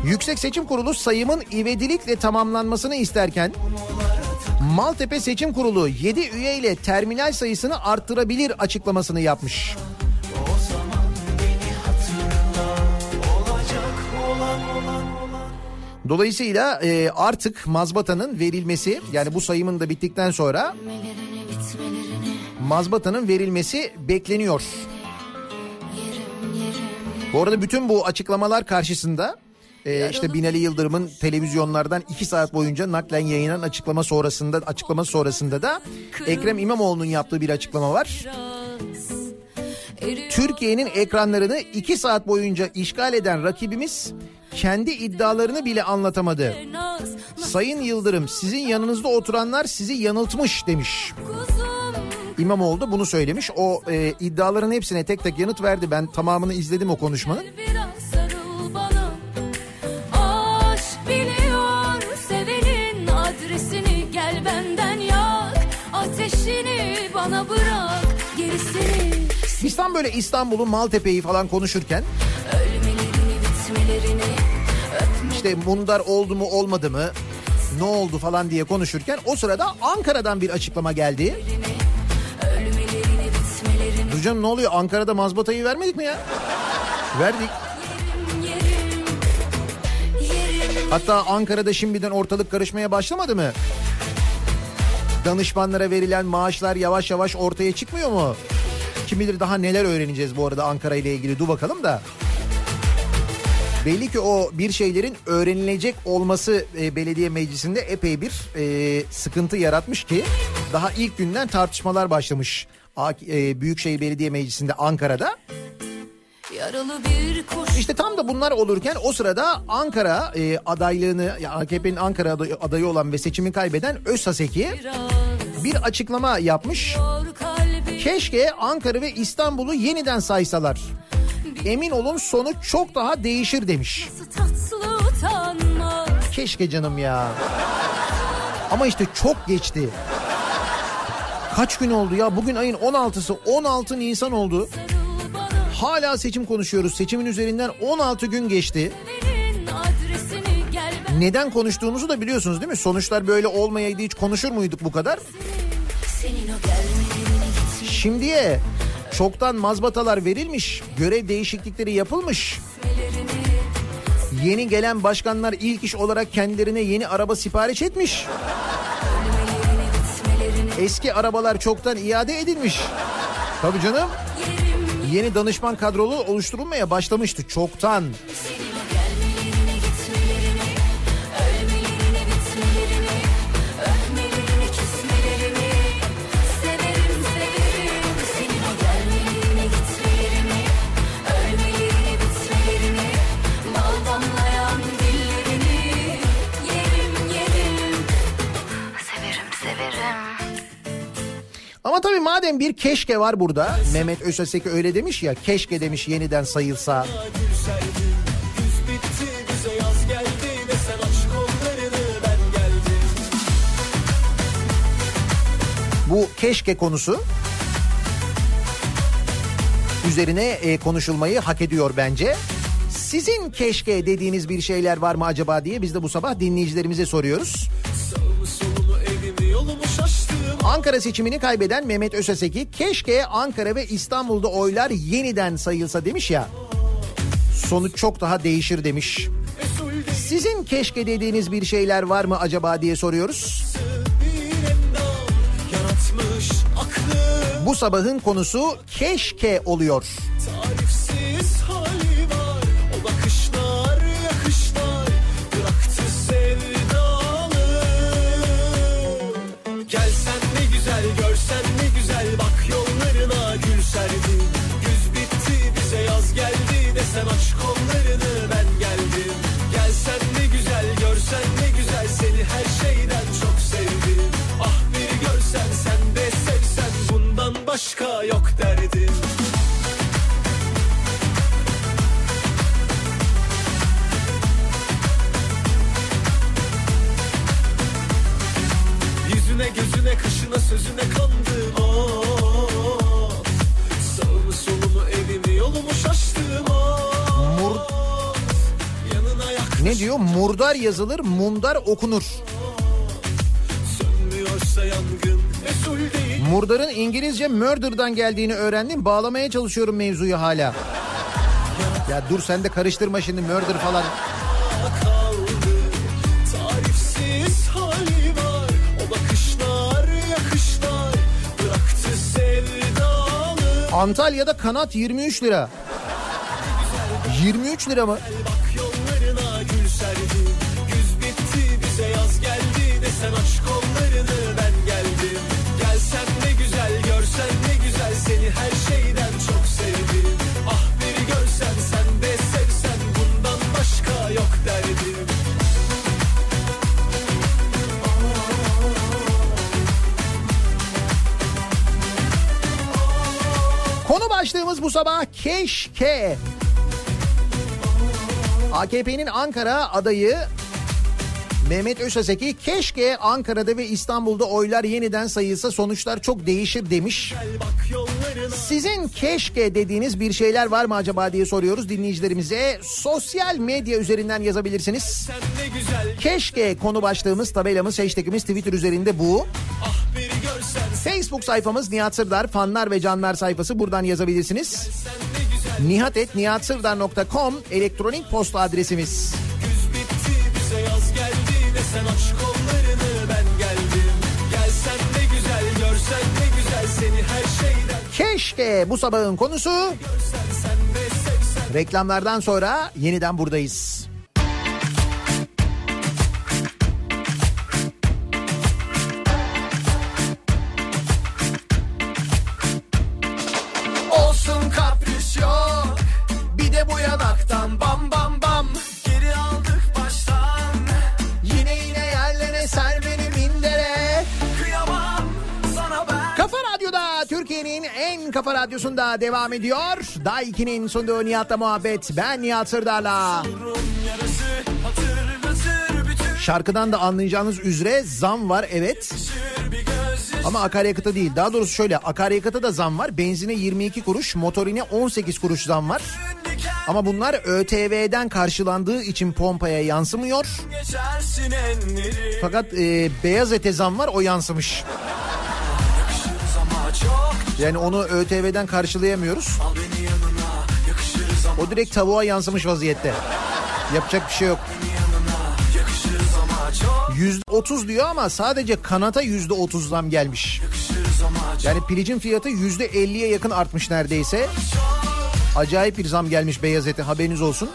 Yüksek Seçim Kurulu sayımın ivedilikle tamamlanmasını isterken Maltepe Seçim Kurulu 7 üye ile terminal sayısını arttırabilir açıklamasını yapmış. Dolayısıyla e, artık mazbatanın verilmesi yani bu sayımın da bittikten sonra mazbatanın verilmesi bekleniyor. Bu arada bütün bu açıklamalar karşısında e, işte Binali Yıldırım'ın televizyonlardan iki saat boyunca naklen yayınlanan açıklama sonrasında açıklama sonrasında da Ekrem İmamoğlu'nun yaptığı bir açıklama var. Türkiye'nin ekranlarını iki saat boyunca işgal eden rakibimiz kendi iddialarını bile anlatamadı. Sayın Yıldırım sizin yanınızda oturanlar sizi yanıltmış demiş. İmamoğlu da bunu söylemiş. O e, iddiaların hepsine tek tek yanıt verdi. Ben tamamını izledim o konuşmanın. Bana bırak Gerisini Biz tam böyle İstanbul'u Maltepe'yi falan konuşurken işte Mundar oldu mu olmadı mı ne oldu falan diye konuşurken o sırada Ankara'dan bir açıklama geldi. Dur canım ne oluyor Ankara'da mazbatayı vermedik mi ya? Verdik. Hatta Ankara'da şimdiden ortalık karışmaya başlamadı mı? Danışmanlara verilen maaşlar yavaş yavaş ortaya çıkmıyor mu? Kim bilir daha neler öğreneceğiz bu arada Ankara ile ilgili. Dur bakalım da. Belli ki o bir şeylerin öğrenilecek olması e, belediye meclisinde epey bir e, sıkıntı yaratmış ki daha ilk günden tartışmalar başlamış. A- e, Büyükşehir Belediye Meclisi'nde Ankara'da. Yaralı bir kuş İşte tam da bunlar olurken o sırada Ankara e, adaylığını AKP'nin Ankara aday- adayı olan ve seçimi kaybeden Özsaseki biraz bir açıklama yapmış. Keşke Ankara ve İstanbul'u yeniden saysalar. Emin olun sonu çok daha değişir demiş. Keşke canım ya. Ama işte çok geçti. Kaç gün oldu ya? Bugün ayın 16'sı. 16 Nisan oldu. Bana Hala seçim konuşuyoruz. Seçimin üzerinden 16 gün geçti. Neden konuştuğumuzu da biliyorsunuz değil mi? Sonuçlar böyle olmayaydı hiç konuşur muyduk bu kadar? Şimdiye çoktan mazbatalar verilmiş, görev değişiklikleri yapılmış. Yeni gelen başkanlar ilk iş olarak kendilerine yeni araba sipariş etmiş. Eski arabalar çoktan iade edilmiş. Tabii canım. Yeni danışman kadrolu oluşturulmaya başlamıştı çoktan. Ama tabii madem bir keşke var burada. Mehmet Özaseki öyle demiş ya. Keşke demiş yeniden sayılsa. Bu keşke konusu üzerine e, konuşulmayı hak ediyor bence. Sizin keşke dediğiniz bir şeyler var mı acaba diye biz de bu sabah dinleyicilerimize soruyoruz. Ankara seçimini kaybeden Mehmet Özeseki keşke Ankara ve İstanbul'da oylar yeniden sayılsa demiş ya. Sonuç çok daha değişir demiş. Sizin keşke dediğiniz bir şeyler var mı acaba diye soruyoruz. Bu sabahın konusu keşke oluyor. Tarifsiz hali sözüne kandım Of Sağımı solumu evimi yolumu şaştım Of Mur, Yanına ne diyor? Murdar yazılır, mundar okunur. sönmüyorsa yangın Mesul değil Murdar'ın İngilizce murder'dan geldiğini öğrendim. Bağlamaya çalışıyorum mevzuyu hala. Ya dur sen de karıştırma şimdi murder falan. Antalya'da kanat 23 lira. 23 lira mı? Başlığımız bu sabah keşke. AKP'nin Ankara adayı Mehmet Özaseki keşke Ankara'da ve İstanbul'da oylar yeniden sayılsa sonuçlar çok değişir demiş. Sizin keşke dediğiniz bir şeyler var mı acaba diye soruyoruz dinleyicilerimize. Sosyal medya üzerinden yazabilirsiniz. Keşke konu başlığımız, tabelamız, hashtagimiz Twitter üzerinde bu. Ah Facebook sayfamız Nihat Sırdar fanlar ve canlar sayfası buradan yazabilirsiniz. nihatetnihatsırdar.com elektronik posta adresimiz. Keşke bu sabahın konusu. Reklamlardan sonra yeniden buradayız. Kafa radyosunda devam ediyor. Daiki'nin sunduğu Nihat'la muhabbet. Ben Nihat Sırdar'la. Şarkıdan da anlayacağınız üzere zam var evet. Ama akaryakıta değil. Daha doğrusu şöyle akaryakıta da zam var. Benzine 22 kuruş, motorine 18 kuruş zam var. Ama bunlar ÖTV'den karşılandığı için pompaya yansımıyor. Fakat e, beyaz ete zam var o yansımış. Yani onu ÖTV'den karşılayamıyoruz. O direkt tavuğa yansımış vaziyette. Yapacak bir şey yok. çok %30 diyor ama sadece kanata %30 zam gelmiş. Yani pilicin fiyatı %50'ye yakın artmış neredeyse. Acayip bir zam gelmiş beyaz ete haberiniz olsun.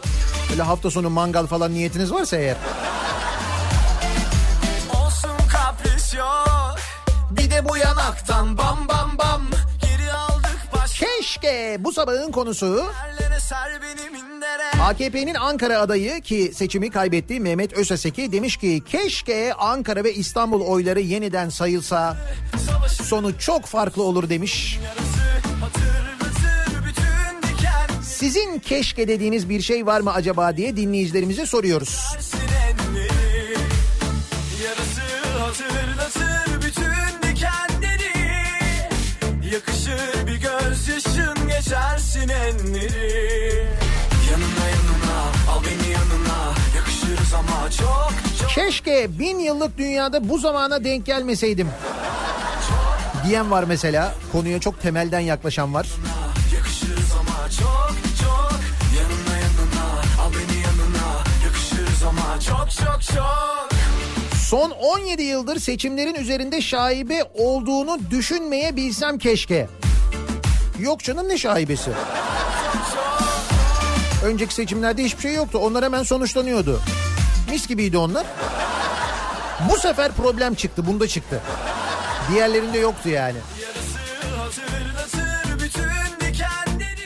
Böyle hafta sonu mangal falan niyetiniz varsa eğer. Olsun kapris yok Bir de bu yanaktan bam bam bam Keşke bu sabahın konusu. AKP'nin Ankara adayı ki seçimi kaybetti Mehmet Özeseki demiş ki keşke Ankara ve İstanbul oyları yeniden sayılsa. Sonu çok farklı olur demiş. Sizin keşke dediğiniz bir şey var mı acaba? diye dinleyicilerimize soruyoruz. Yarısı hatırlatır bütün dikenleri Yakışır geçersin enleri Yanına yanına al beni yanına Yakışırız ama çok çok Keşke bin yıllık dünyada bu zamana denk gelmeseydim. diyen var mesela. Konuya çok temelden yaklaşan var. Yakışırız ama çok çok Yanına yanına al beni yanına Yakışırız ama çok çok çok Son 17 yıldır seçimlerin üzerinde şaibe olduğunu düşünmeyebilsem keşke. Yok canım ne şaibesi? Önceki seçimlerde hiçbir şey yoktu. Onlar hemen sonuçlanıyordu. Mis gibiydi onlar. Bu sefer problem çıktı. Bunda çıktı. Diğerlerinde yoktu yani.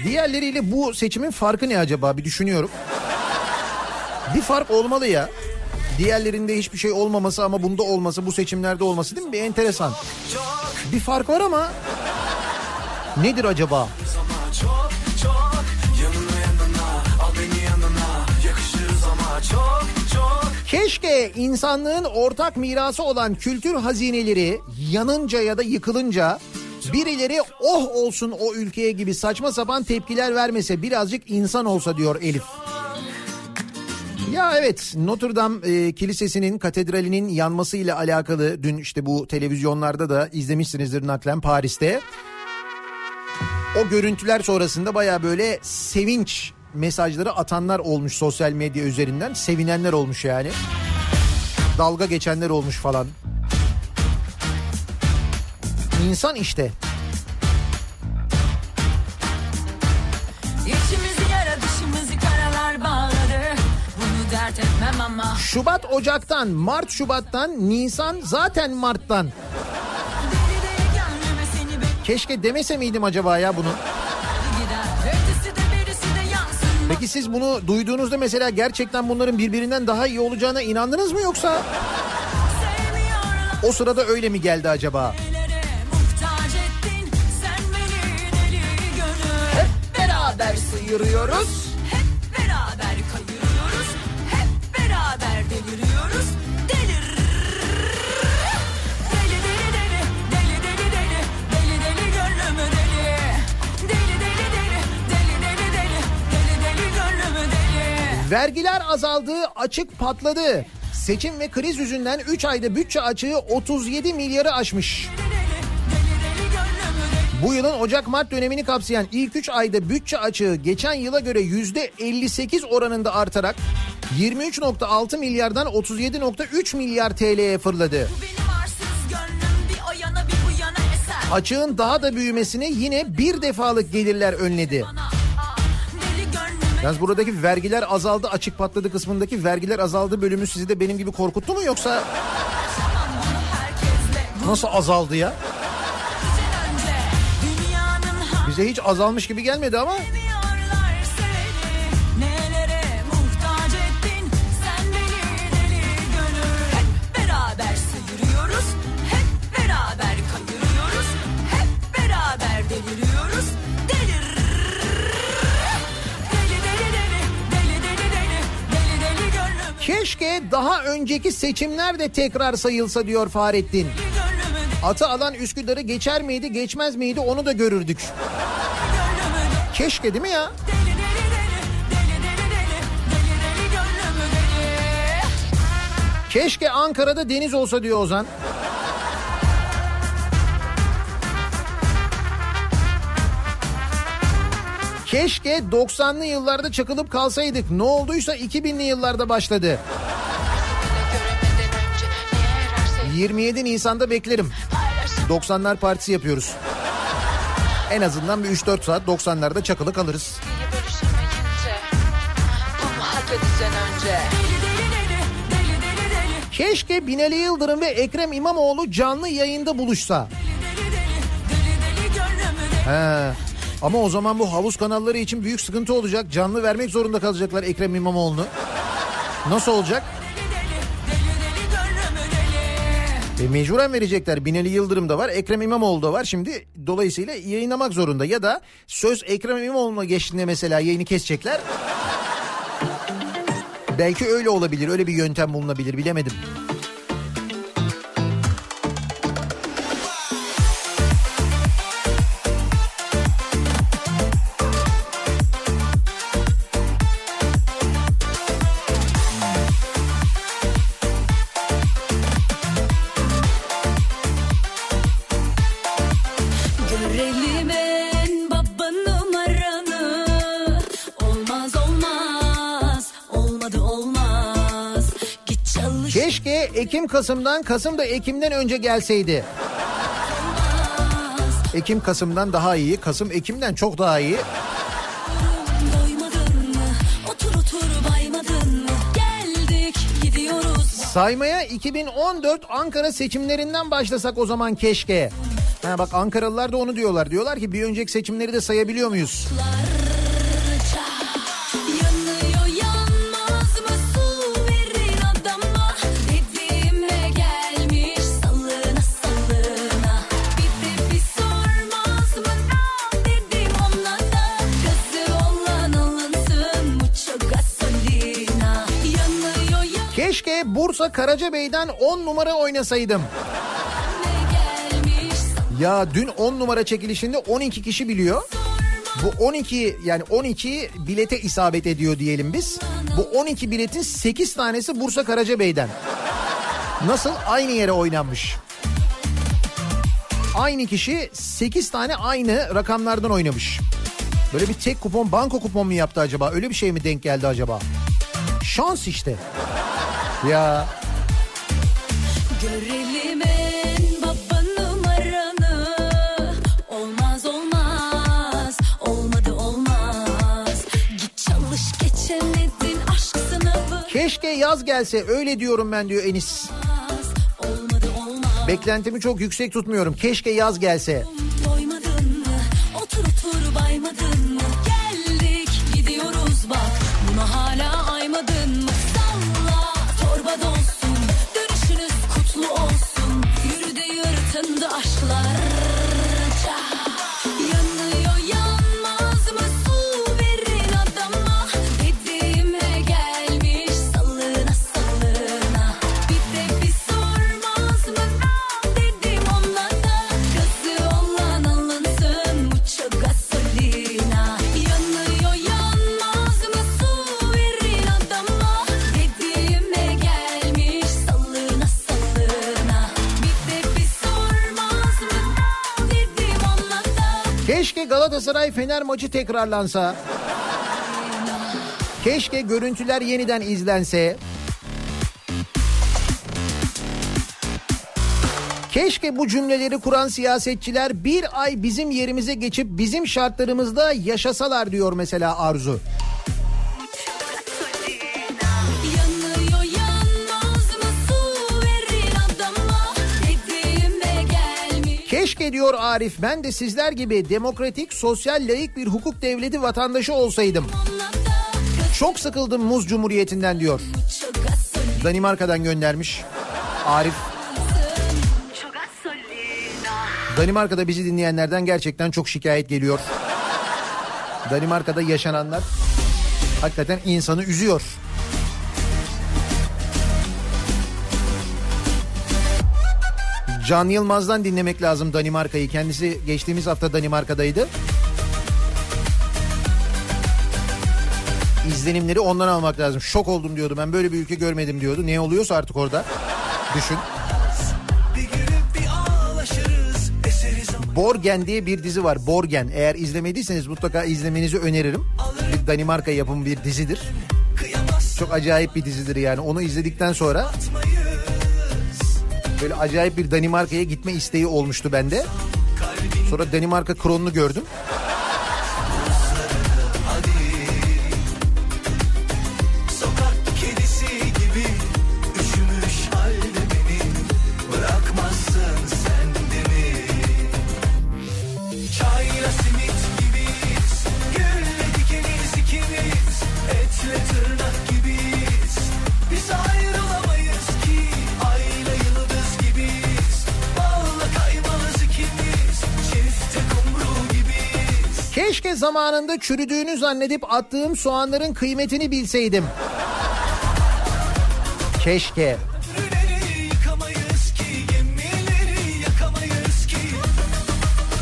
Diğerleriyle bu seçimin farkı ne acaba bir düşünüyorum. Bir fark olmalı ya. Diğerlerinde hiçbir şey olmaması ama bunda olması, bu seçimlerde olması değil mi? Bir enteresan. Bir fark var ama nedir acaba? çok Keşke insanlığın ortak mirası olan kültür hazineleri yanınca ya da yıkılınca birileri oh olsun o ülkeye gibi saçma sapan tepkiler vermese birazcık insan olsa diyor Elif. Ya evet Notre Dame e, Kilisesi'nin katedralinin yanmasıyla alakalı dün işte bu televizyonlarda da izlemişsinizdir naklen Paris'te. O görüntüler sonrasında baya böyle sevinç mesajları atanlar olmuş sosyal medya üzerinden. Sevinenler olmuş yani. Dalga geçenler olmuş falan. İnsan işte. Şubat Ocak'tan, Mart Şubat'tan, Nisan zaten Mart'tan. Keşke demese miydim acaba ya bunu? Peki siz bunu duyduğunuzda mesela gerçekten bunların birbirinden daha iyi olacağına inandınız mı yoksa o sırada öyle mi geldi acaba? Hep beraber sıyırıyoruz Vergiler azaldı, açık patladı. Seçim ve kriz yüzünden 3 ayda bütçe açığı 37 milyarı aşmış. Bu yılın Ocak-Mart dönemini kapsayan ilk 3 ayda bütçe açığı geçen yıla göre %58 oranında artarak 23.6 milyardan 37.3 milyar TL'ye fırladı. Açığın daha da büyümesine yine bir defalık gelirler önledi. Bana Yalnız buradaki vergiler azaldı açık patladı kısmındaki vergiler azaldı bölümü sizi de benim gibi korkuttu mu yoksa nasıl azaldı ya? Bize hiç azalmış gibi gelmedi ama daha önceki seçimler de tekrar sayılsa diyor Fahrettin. Atı alan Üsküdar'ı geçer miydi geçmez miydi onu da görürdük. Keşke değil mi ya? Keşke Ankara'da deniz olsa diyor Ozan. Keşke 90'lı yıllarda çakılıp kalsaydık. Ne olduysa 2000'li yıllarda başladı. 27 Nisan'da beklerim. 90'lar partisi yapıyoruz. En azından bir 3-4 saat 90'larda çakılı kalırız. Keşke Binali Yıldırım ve Ekrem İmamoğlu canlı yayında buluşsa. He. Ama o zaman bu havuz kanalları için büyük sıkıntı olacak. Canlı vermek zorunda kalacaklar Ekrem İmamoğlu'nu. Nasıl olacak? E, mecburen verecekler. Binali Yıldırım da var, Ekrem İmamoğlu da var. Şimdi dolayısıyla yayınlamak zorunda. Ya da söz Ekrem İmamoğlu'na geçtiğinde mesela yayını kesecekler. Belki öyle olabilir, öyle bir yöntem bulunabilir bilemedim. Ekim Kasım'dan Kasım da Ekim'den önce gelseydi. Ekim Kasım'dan daha iyi. Kasım Ekim'den çok daha iyi. Saymaya 2014 Ankara seçimlerinden başlasak o zaman keşke. Ha bak Ankaralılar da onu diyorlar. Diyorlar ki bir önceki seçimleri de sayabiliyor muyuz? Yanıyor Keşke Bursa Karacabey'den 10 numara oynasaydım. Ya dün 10 numara çekilişinde 12 kişi biliyor. Bu 12 yani 12 bilete isabet ediyor diyelim biz. Bu 12 biletin 8 tanesi Bursa Karacabey'den. Nasıl? Aynı yere oynanmış. Aynı kişi 8 tane aynı rakamlardan oynamış. Böyle bir tek kupon banko kupon mu yaptı acaba? Öyle bir şey mi denk geldi acaba? Şans işte. Ya Görelim en baba numaranı Olmaz olmaz Olmadı olmaz Git çalış geçemedin aşk sınavı keşke yaz gelse öyle diyorum ben diyor Enis. Olmadı olmaz Beklentimi çok yüksek tutmuyorum. Keşke yaz gelse. Doymadın Galatasaray Fener maçı tekrarlansa. Keşke görüntüler yeniden izlense. Keşke bu cümleleri kuran siyasetçiler bir ay bizim yerimize geçip bizim şartlarımızda yaşasalar diyor mesela Arzu. Keşke diyor Arif ben de sizler gibi demokratik, sosyal, layık bir hukuk devleti vatandaşı olsaydım. Çok sıkıldım muz cumhuriyetinden diyor. Danimarka'dan göndermiş Arif. Danimarka'da bizi dinleyenlerden gerçekten çok şikayet geliyor. Danimarka'da yaşananlar hakikaten insanı üzüyor. Can Yılmaz'dan dinlemek lazım Danimarka'yı. Kendisi geçtiğimiz hafta Danimarka'daydı. İzlenimleri ondan almak lazım. Şok oldum diyordu. Ben böyle bir ülke görmedim diyordu. Ne oluyorsa artık orada. Düşün. Borgen diye bir dizi var. Borgen. Eğer izlemediyseniz mutlaka izlemenizi öneririm. Bir Danimarka yapımı bir dizidir. Çok acayip bir dizidir yani. Onu izledikten sonra böyle acayip bir Danimarka'ya gitme isteği olmuştu bende. Sonra Danimarka kronunu gördüm. Zamanında çürüdüğünü zannedip attığım soğanların kıymetini bilseydim. Keşke.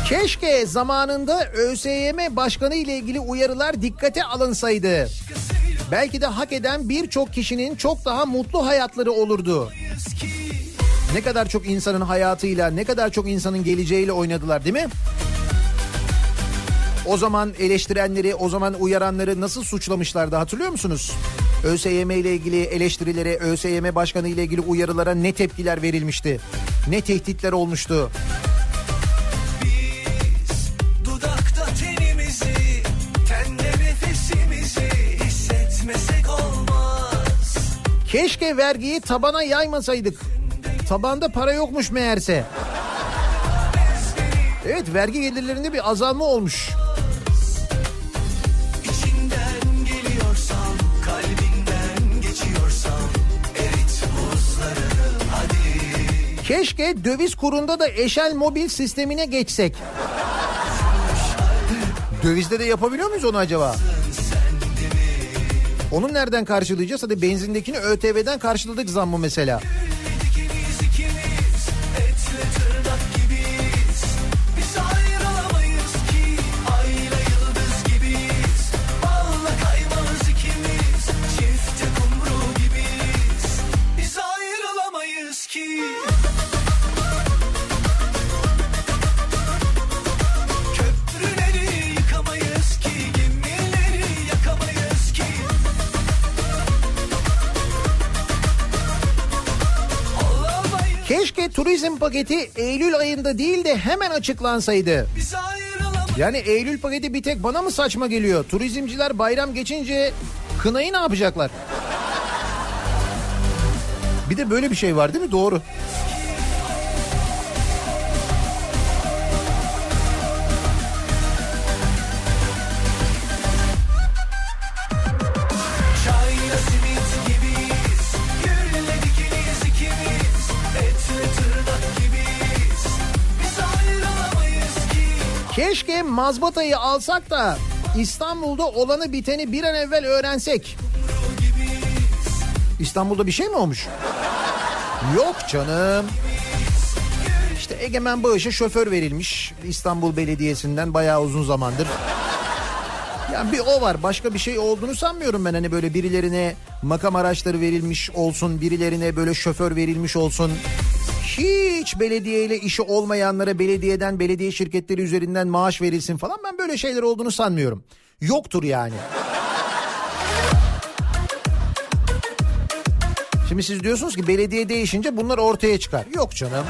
Keşke zamanında ÖSYM başkanı ile ilgili uyarılar dikkate alınsaydı. Belki de hak eden birçok kişinin çok daha mutlu hayatları olurdu. Ne kadar çok insanın hayatıyla, ne kadar çok insanın geleceğiyle oynadılar değil mi? O zaman eleştirenleri, o zaman uyaranları nasıl suçlamışlardı hatırlıyor musunuz? ÖSYM ile ilgili eleştirilere, ÖSYM başkanı ile ilgili uyarılara ne tepkiler verilmişti? Ne tehditler olmuştu? Tenimizi. Keşke vergiyi tabana yaymasaydık. Tabanda para yokmuş meğerse. Evet vergi gelirlerinde bir azalma olmuş. Keşke döviz kurunda da eşel mobil sistemine geçsek. Dövizde de yapabiliyor muyuz onu acaba? Onu nereden karşılayacağız? Hadi benzindekini ÖTV'den karşıladık zammı mesela. İkimiz turizm paketi Eylül ayında değil de hemen açıklansaydı. Yani Eylül paketi bir tek bana mı saçma geliyor? Turizmciler bayram geçince kınayı ne yapacaklar? Bir de böyle bir şey var değil mi? Doğru. Çayla Keşke mazbatayı alsak da İstanbul'da olanı biteni bir an evvel öğrensek. İstanbul'da bir şey mi olmuş? Yok canım. İşte Egemen Bağış'a şoför verilmiş İstanbul Belediyesi'nden bayağı uzun zamandır. Yani bir o var başka bir şey olduğunu sanmıyorum ben hani böyle birilerine makam araçları verilmiş olsun birilerine böyle şoför verilmiş olsun. Hiç belediyeyle işi olmayanlara belediyeden belediye şirketleri üzerinden maaş verilsin falan ben böyle şeyler olduğunu sanmıyorum. Yoktur yani. Şimdi siz diyorsunuz ki belediye değişince bunlar ortaya çıkar. Yok canım.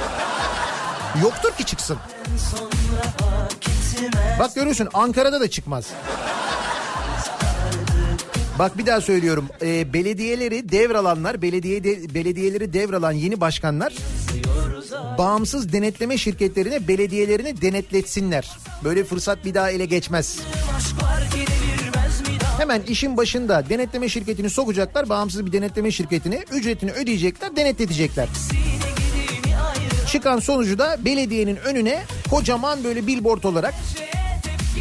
Yoktur ki çıksın. Bak görürsün Ankara'da da çıkmaz. Bak bir daha söylüyorum. Ee, belediyeleri devralanlar, belediye de, belediyeleri devralan yeni başkanlar bağımsız denetleme şirketlerine belediyelerini denetletsinler. Böyle fırsat bir daha ele geçmez. Hemen işin başında denetleme şirketini sokacaklar, bağımsız bir denetleme şirketine ücretini ödeyecekler, denetletecekler. Çıkan sonucu da belediyenin önüne kocaman böyle billboard olarak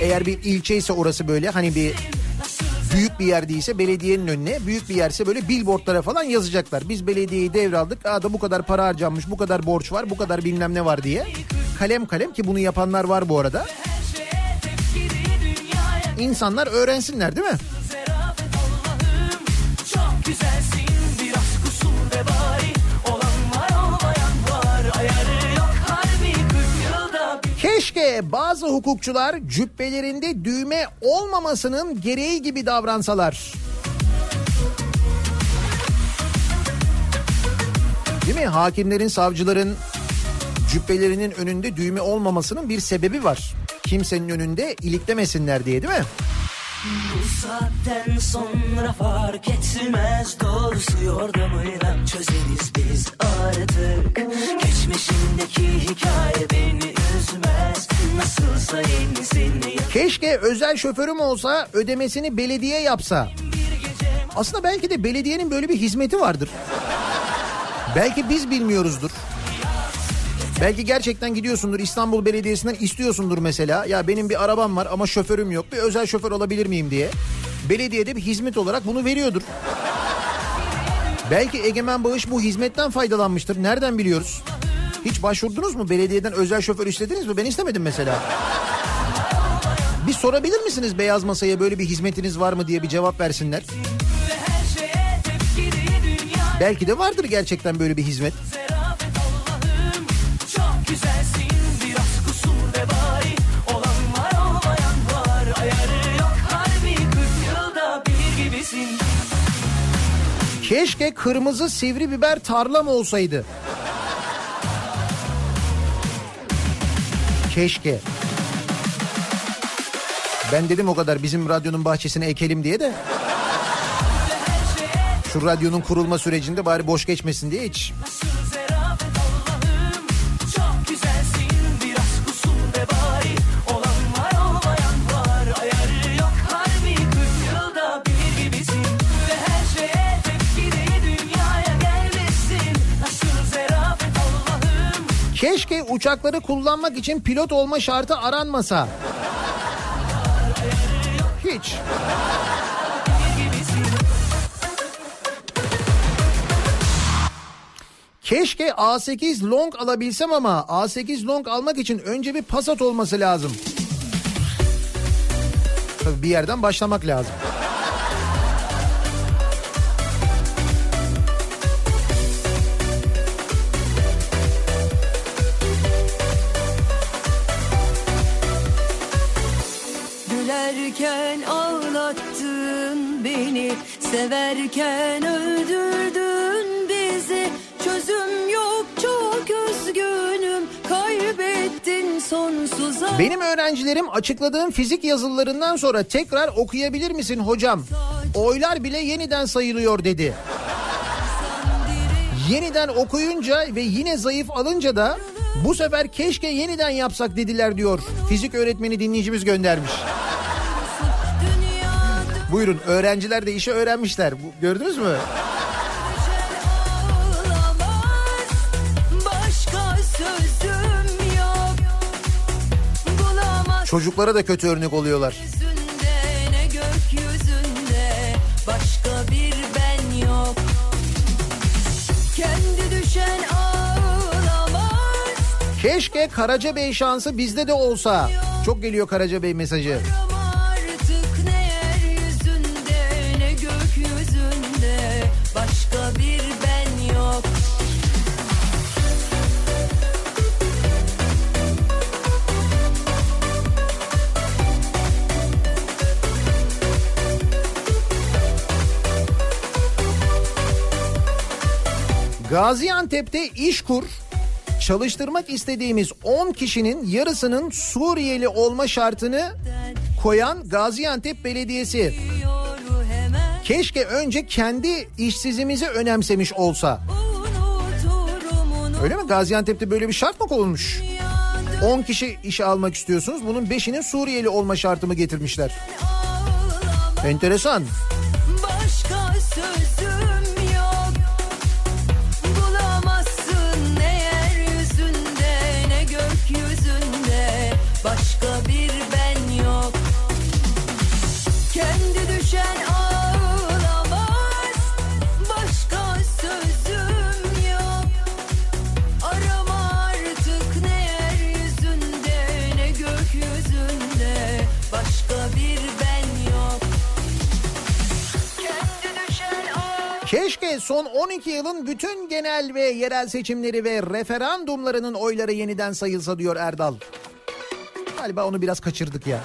eğer bir ilçe ise orası böyle hani bir büyük bir yer değilse belediyenin önüne büyük bir yerse böyle billboardlara falan yazacaklar. Biz belediyeyi devraldık. Aa da bu kadar para harcanmış, bu kadar borç var, bu kadar bilmem ne var diye. Kalem kalem ki bunu yapanlar var bu arada. İnsanlar öğrensinler değil mi? Güzelsin bazı hukukçular cübbelerinde düğme olmamasının gereği gibi davransalar. Değil mi? Hakimlerin, savcıların cübbelerinin önünde düğme olmamasının bir sebebi var. Kimsenin önünde iliklemesinler diye değil mi? Bu saatten sonra fark etmez Doğrusu yordamıyla çözeriz biz artık Geçmişindeki hikaye beni üzmez Nasılsa yenisini Keşke özel şoförüm olsa ödemesini belediye yapsa. Aslında belki de belediyenin böyle bir hizmeti vardır. Belki biz bilmiyoruzdur. Belki gerçekten gidiyorsundur İstanbul Belediyesi'nden istiyorsundur mesela. Ya benim bir arabam var ama şoförüm yok. Bir özel şoför olabilir miyim diye. Belediyede bir hizmet olarak bunu veriyordur. Belki Egemen Bağış bu hizmetten faydalanmıştır. Nereden biliyoruz? Hiç başvurdunuz mu? Belediyeden özel şoför istediniz mi? Ben istemedim mesela. Bir sorabilir misiniz beyaz masaya böyle bir hizmetiniz var mı diye bir cevap versinler. Belki de vardır gerçekten böyle bir hizmet. Keşke kırmızı sivri biber tarlam olsaydı. Keşke. Ben dedim o kadar bizim radyonun bahçesine ekelim diye de. Şu radyonun kurulma sürecinde bari boş geçmesin diye hiç. Uçakları kullanmak için pilot olma şartı aranmasa. Hiç. Keşke A8 long alabilsem ama A8 long almak için önce bir Passat olması lazım. Tabii bir yerden başlamak lazım. Severken öldürdün bizi Çözüm yok çok üzgünüm Kaybettin sonsuza Benim öğrencilerim açıkladığım fizik yazılarından sonra tekrar okuyabilir misin hocam? Oylar bile yeniden sayılıyor dedi. Yeniden okuyunca ve yine zayıf alınca da bu sefer keşke yeniden yapsak dediler diyor. Fizik öğretmeni dinleyicimiz göndermiş. Buyurun öğrenciler de işi öğrenmişler. Bu, gördünüz mü? Çocuklara da kötü örnek oluyorlar. Keşke Karacabey şansı bizde de olsa. Çok geliyor Karacabey mesajı. Ama Gaziantep'te iş kur. Çalıştırmak istediğimiz 10 kişinin yarısının Suriyeli olma şartını koyan Gaziantep Belediyesi. Keşke önce kendi işsizimizi önemsemiş olsa. Öyle mi? Gaziantep'te böyle bir şart mı konulmuş? 10 kişi işe almak istiyorsunuz. Bunun 5'inin Suriyeli olma şartımı getirmişler. ağlamaz Enteresan. Son 12 yılın bütün genel ve yerel seçimleri ve referandumlarının oyları yeniden sayılsa diyor Erdal. Galiba onu biraz kaçırdık ya.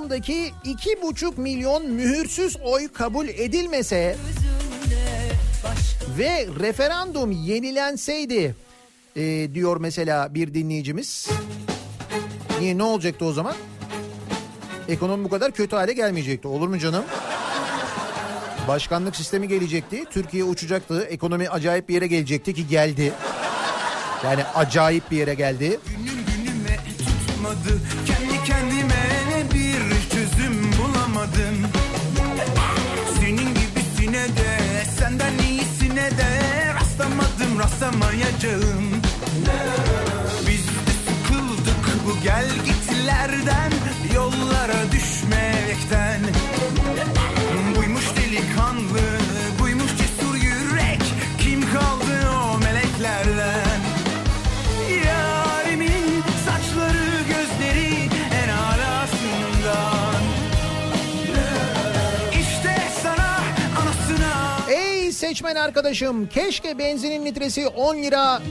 Referandumdaki 2,5 milyon mühürsüz oy kabul edilmese ve referandum yenilenseydi e, diyor mesela bir dinleyicimiz. Niye ne olacaktı o zaman? Ekonomi bu kadar kötü hale gelmeyecekti. Olur mu canım? Başkanlık sistemi gelecekti. Türkiye uçacaktı. Ekonomi acayip bir yere gelecekti ki geldi. Yani acayip bir yere geldi. Günüm günüme tutmadı senden iyisine de Rastlamadım rastlamayacağım. Biz de sıkıldık bu gel gitlerden Yollara düşmekten seçmen arkadaşım keşke benzinin litresi 10 lira,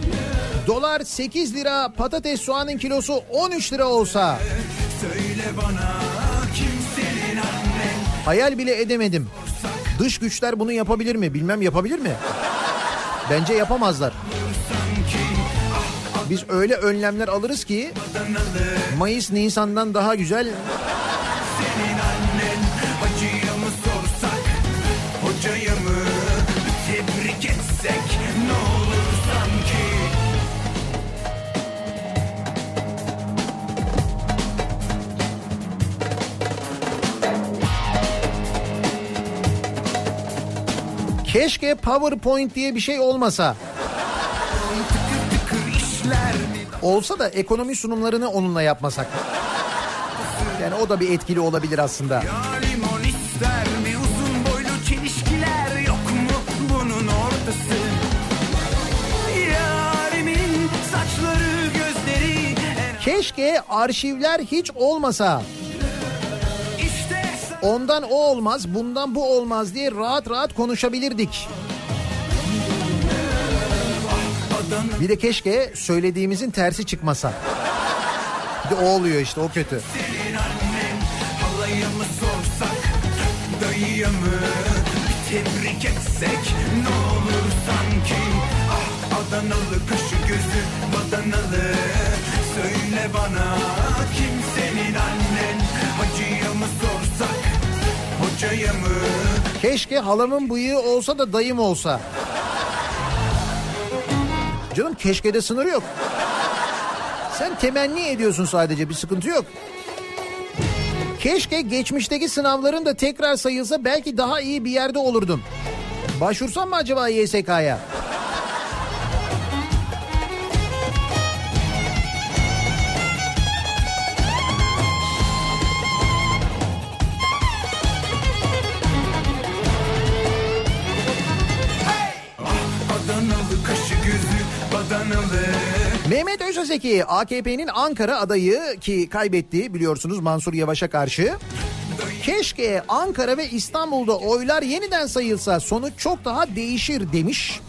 dolar 8 lira, patates soğanın kilosu 13 lira olsa. Söyle bana annen Hayal bile edemedim. Dış güçler bunu yapabilir mi? Bilmem yapabilir mi? Bence yapamazlar. Biz öyle önlemler alırız ki Mayıs Nisan'dan daha güzel etsek ne olur sanki keşke PowerPoint diye bir şey olmasa. Olsa da ekonomi sunumlarını onunla yapmasak. Yani o da bir etkili olabilir aslında. Ya Keşke arşivler hiç olmasa. Ondan o olmaz, bundan bu olmaz diye rahat rahat konuşabilirdik. Bir de keşke söylediğimizin tersi çıkmasa. Bir de o oluyor işte o kötü. tebrik etsek ne olur sanki ah Adanalı kaşı gözü badanalı söyle bana kim senin annen hacıya mı sorsak hocaya mı Keşke halamın bıyığı olsa da dayım olsa. Canım keşke de sınır yok. Sen temenni ediyorsun sadece bir sıkıntı yok. Keşke geçmişteki sınavların da tekrar sayılsa belki daha iyi bir yerde olurdum. Başvursam mı acaba YSK'ya? Mehmet Özaseki AKP'nin Ankara adayı ki kaybetti biliyorsunuz Mansur Yavaş'a karşı. Keşke Ankara ve İstanbul'da oylar yeniden sayılsa sonuç çok daha değişir demiş.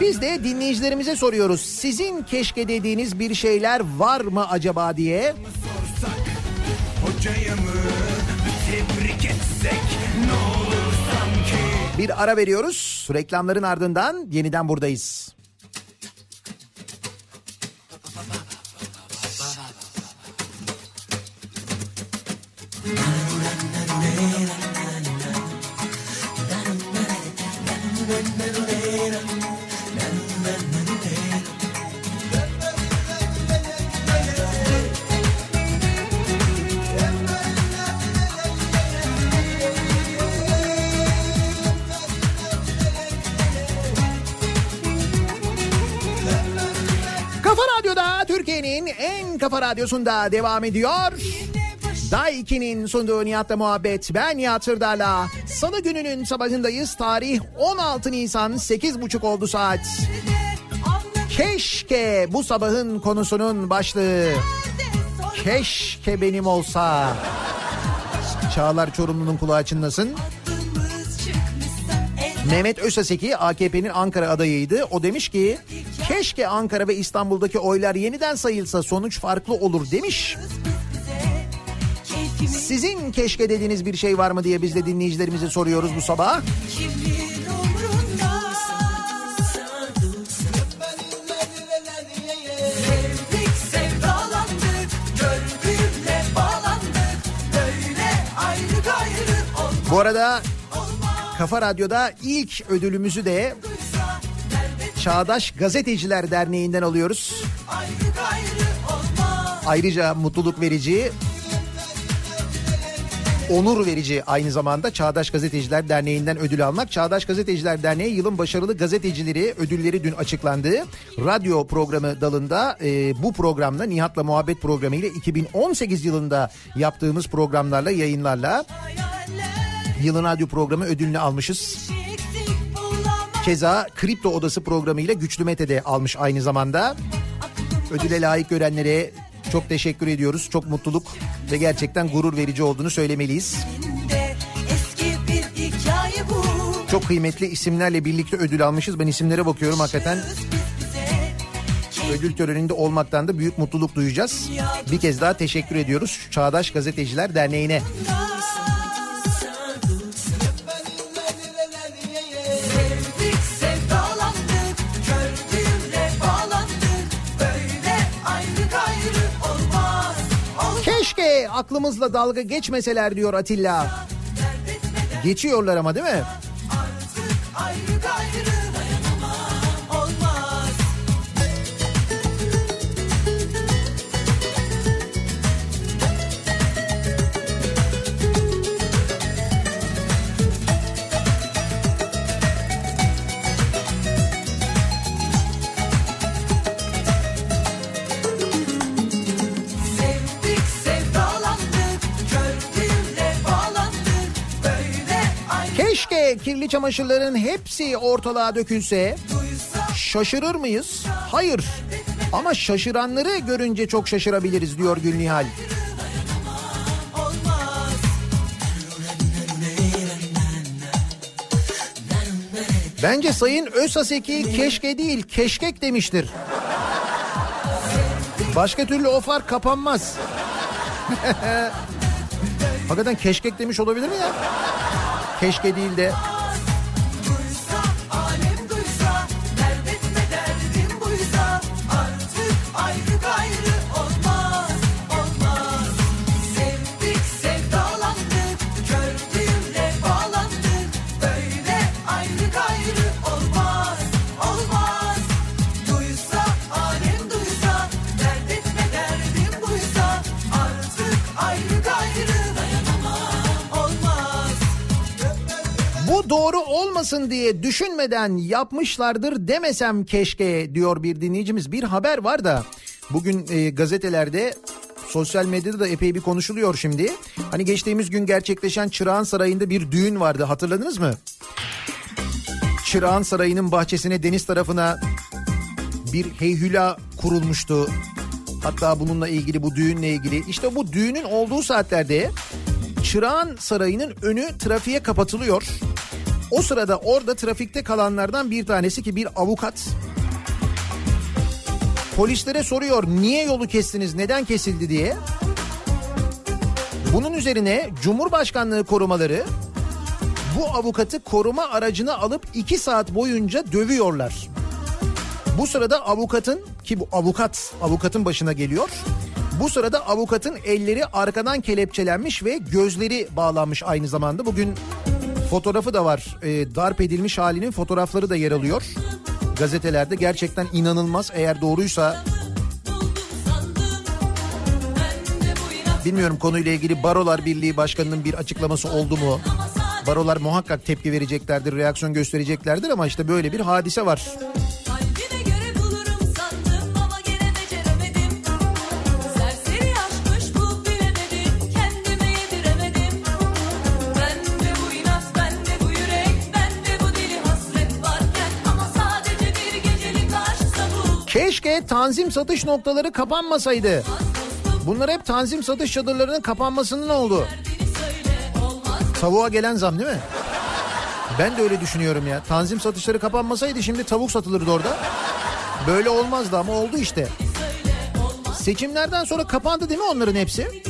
Biz de dinleyicilerimize soruyoruz. Sizin keşke dediğiniz bir şeyler var mı acaba diye. Bir ara veriyoruz. Reklamların ardından yeniden buradayız. Kafa Radyo'da Türkiye'nin en kafa radyosunda devam ediyor. Day 2'nin sunduğu Nihat'la muhabbet. Ben Nihat Sırdar'la. Salı gününün sabahındayız. Tarih 16 Nisan 8.30 oldu saat. Keşke bu sabahın konusunun başlığı. Keşke benim olsa. Çağlar Çorumlu'nun kulağı çınlasın. Mehmet Özaseki AKP'nin Ankara adayıydı. O demiş ki keşke Ankara ve İstanbul'daki oylar yeniden sayılsa sonuç farklı olur demiş. Sizin keşke dediğiniz bir şey var mı diye biz de dinleyicilerimize soruyoruz bu sabah. Bu arada Kafa Radyo'da ilk ödülümüzü de Çağdaş Gazeteciler Derneği'nden alıyoruz. Ayrıca mutluluk verici, onur verici aynı zamanda Çağdaş Gazeteciler Derneği'nden ödül almak. Çağdaş Gazeteciler Derneği yılın başarılı gazetecileri ödülleri dün açıklandı. Radyo programı dalında e, bu programla Nihat'la Muhabbet programı ile 2018 yılında yaptığımız programlarla yayınlarla yılın radyo programı ödülünü almışız. Keza Kripto Odası programıyla Güçlü Mete de almış aynı zamanda. Ödüle layık görenlere çok teşekkür ediyoruz. Çok mutluluk ve gerçekten gurur verici olduğunu söylemeliyiz. Çok kıymetli isimlerle birlikte ödül almışız. Ben isimlere bakıyorum hakikaten. Ödül töreninde olmaktan da büyük mutluluk duyacağız. Bir kez daha teşekkür ediyoruz Çağdaş Gazeteciler Derneği'ne. Aklımızla dalga geçmeseler diyor Atilla. Geçiyorlar ama değil mi? Ayrı gayrı Kirli çamaşırların hepsi ortalığa dökülse. Şaşırır mıyız? Hayır. Ama şaşıranları görünce çok şaşırabiliriz diyor Gülnihal. Bence Sayın Özaseki keşke değil keşkek demiştir. Başka türlü o fark kapanmaz. Hakikaten keşkek demiş olabilir mi ya? Keşke değil de. Olmasın diye düşünmeden yapmışlardır demesem keşke diyor bir dinleyicimiz. Bir haber var da bugün e, gazetelerde sosyal medyada da epey bir konuşuluyor şimdi. Hani geçtiğimiz gün gerçekleşen Çırağan Sarayı'nda bir düğün vardı hatırladınız mı? Çırağan Sarayı'nın bahçesine deniz tarafına bir heyhüla kurulmuştu. Hatta bununla ilgili bu düğünle ilgili işte bu düğünün olduğu saatlerde Çırağan Sarayı'nın önü trafiğe kapatılıyor. O sırada orada trafikte kalanlardan bir tanesi ki bir avukat polislere soruyor niye yolu kestiniz neden kesildi diye. Bunun üzerine Cumhurbaşkanlığı korumaları bu avukatı koruma aracına alıp iki saat boyunca dövüyorlar. Bu sırada avukatın ki bu avukat avukatın başına geliyor. Bu sırada avukatın elleri arkadan kelepçelenmiş ve gözleri bağlanmış aynı zamanda. Bugün fotoğrafı da var. Ee, darp edilmiş halinin fotoğrafları da yer alıyor. Gazetelerde gerçekten inanılmaz eğer doğruysa Bilmiyorum konuyla ilgili Barolar Birliği Başkanı'nın bir açıklaması oldu mu? Barolar muhakkak tepki vereceklerdir, reaksiyon göstereceklerdir ama işte böyle bir hadise var. Keşke tanzim satış noktaları kapanmasaydı. Bunlar hep tanzim satış çadırlarının kapanmasının oldu. Tavuğa gelen zam değil mi? Ben de öyle düşünüyorum ya. Tanzim satışları kapanmasaydı şimdi tavuk satılırdı orada. Böyle olmazdı ama oldu işte. Seçimlerden sonra kapandı değil mi onların hepsi?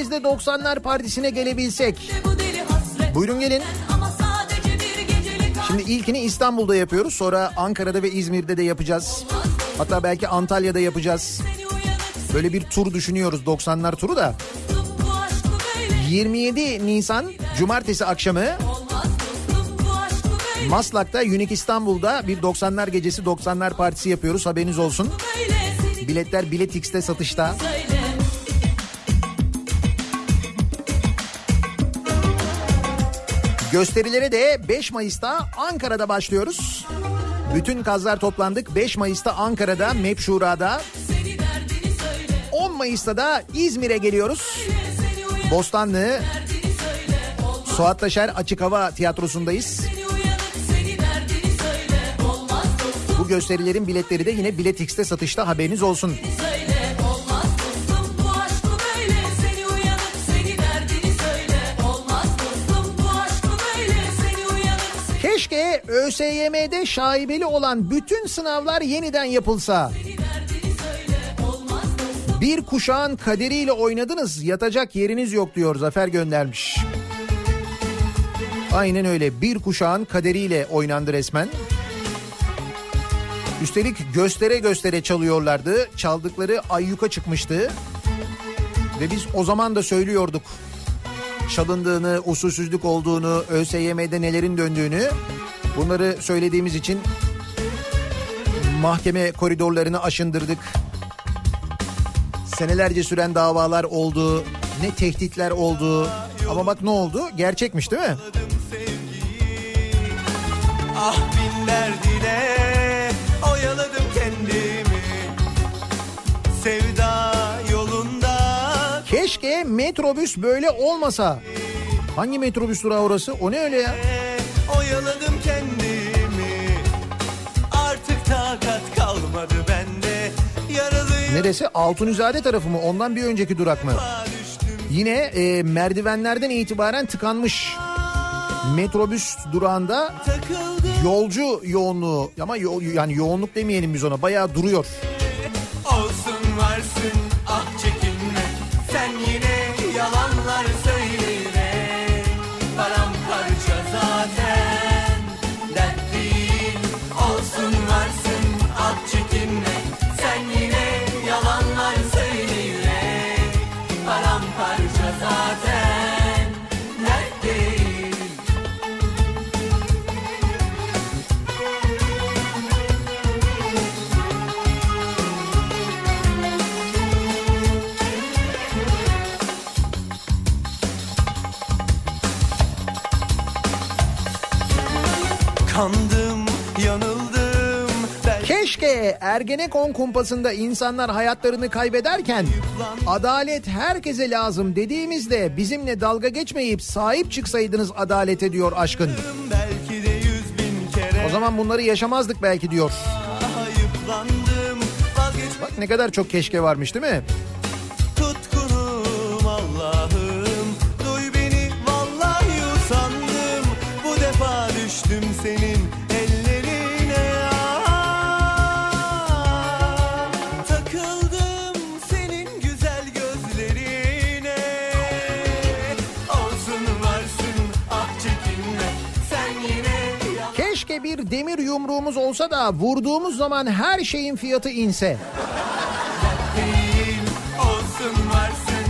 Biz de 90'lar partisine gelebilsek. Buyurun gelin. Şimdi ilkini İstanbul'da yapıyoruz. Sonra Ankara'da ve İzmir'de de yapacağız. Hatta belki Antalya'da yapacağız. Böyle bir tur düşünüyoruz 90'lar turu da. Bu aşk mı böyle? 27 Nisan Cumartesi akşamı? Maslak'ta Unique İstanbul'da bir 90'lar gecesi 90'lar partisi yapıyoruz haberiniz olsun. Biletler Biletix'te satışta. söyle. Gösterilere de 5 Mayıs'ta Ankara'da başlıyoruz. Bütün kazlar toplandık. 5 Mayıs'ta Ankara'da, MEP Şura'da. 10 Mayıs'ta da İzmir'e geliyoruz. Bostanlı Suat Taşer Açık Hava Tiyatrosu'ndayız. Bu gösterilerin biletleri de yine Bilet X'te satışta haberiniz olsun. Söyle ÖSYM'de şaibeli olan bütün sınavlar yeniden yapılsa. Bir kuşağın kaderiyle oynadınız yatacak yeriniz yok diyor Zafer göndermiş. Aynen öyle bir kuşağın kaderiyle oynandı resmen. Üstelik göstere göstere çalıyorlardı. Çaldıkları ayyuka çıkmıştı. Ve biz o zaman da söylüyorduk. Çalındığını, usulsüzlük olduğunu, ÖSYM'de nelerin döndüğünü. Bunları söylediğimiz için mahkeme koridorlarını aşındırdık. Senelerce süren davalar oldu. Ne tehditler oldu. Ama bak ne oldu? Gerçekmiş değil mi? Ah bin derdine oyaladım kendimi Sevda yolunda Keşke metrobüs böyle olmasa. Hangi metrobüs durağı orası? O ne öyle ya? oyaladım kendimi Artık takat kalmadı bende Yaralıyım Neresi? Altunizade tarafı mı? Ondan bir önceki durak mı? Yine e, merdivenlerden itibaren tıkanmış. Metrobüs durağında yolcu yoğunluğu ama yo- yani yoğunluk demeyelim biz ona bayağı duruyor. Olsun varsın ah çekinme Sen yine yalanlar Ergenekon kumpasında insanlar hayatlarını kaybederken adalet herkese lazım dediğimizde bizimle dalga geçmeyip sahip çıksaydınız adalete diyor aşkın. O zaman bunları yaşamazdık belki diyor. Bak ne kadar çok keşke varmış değil mi? Allah'ım yumruğumuz olsa da vurduğumuz zaman her şeyin fiyatı inse.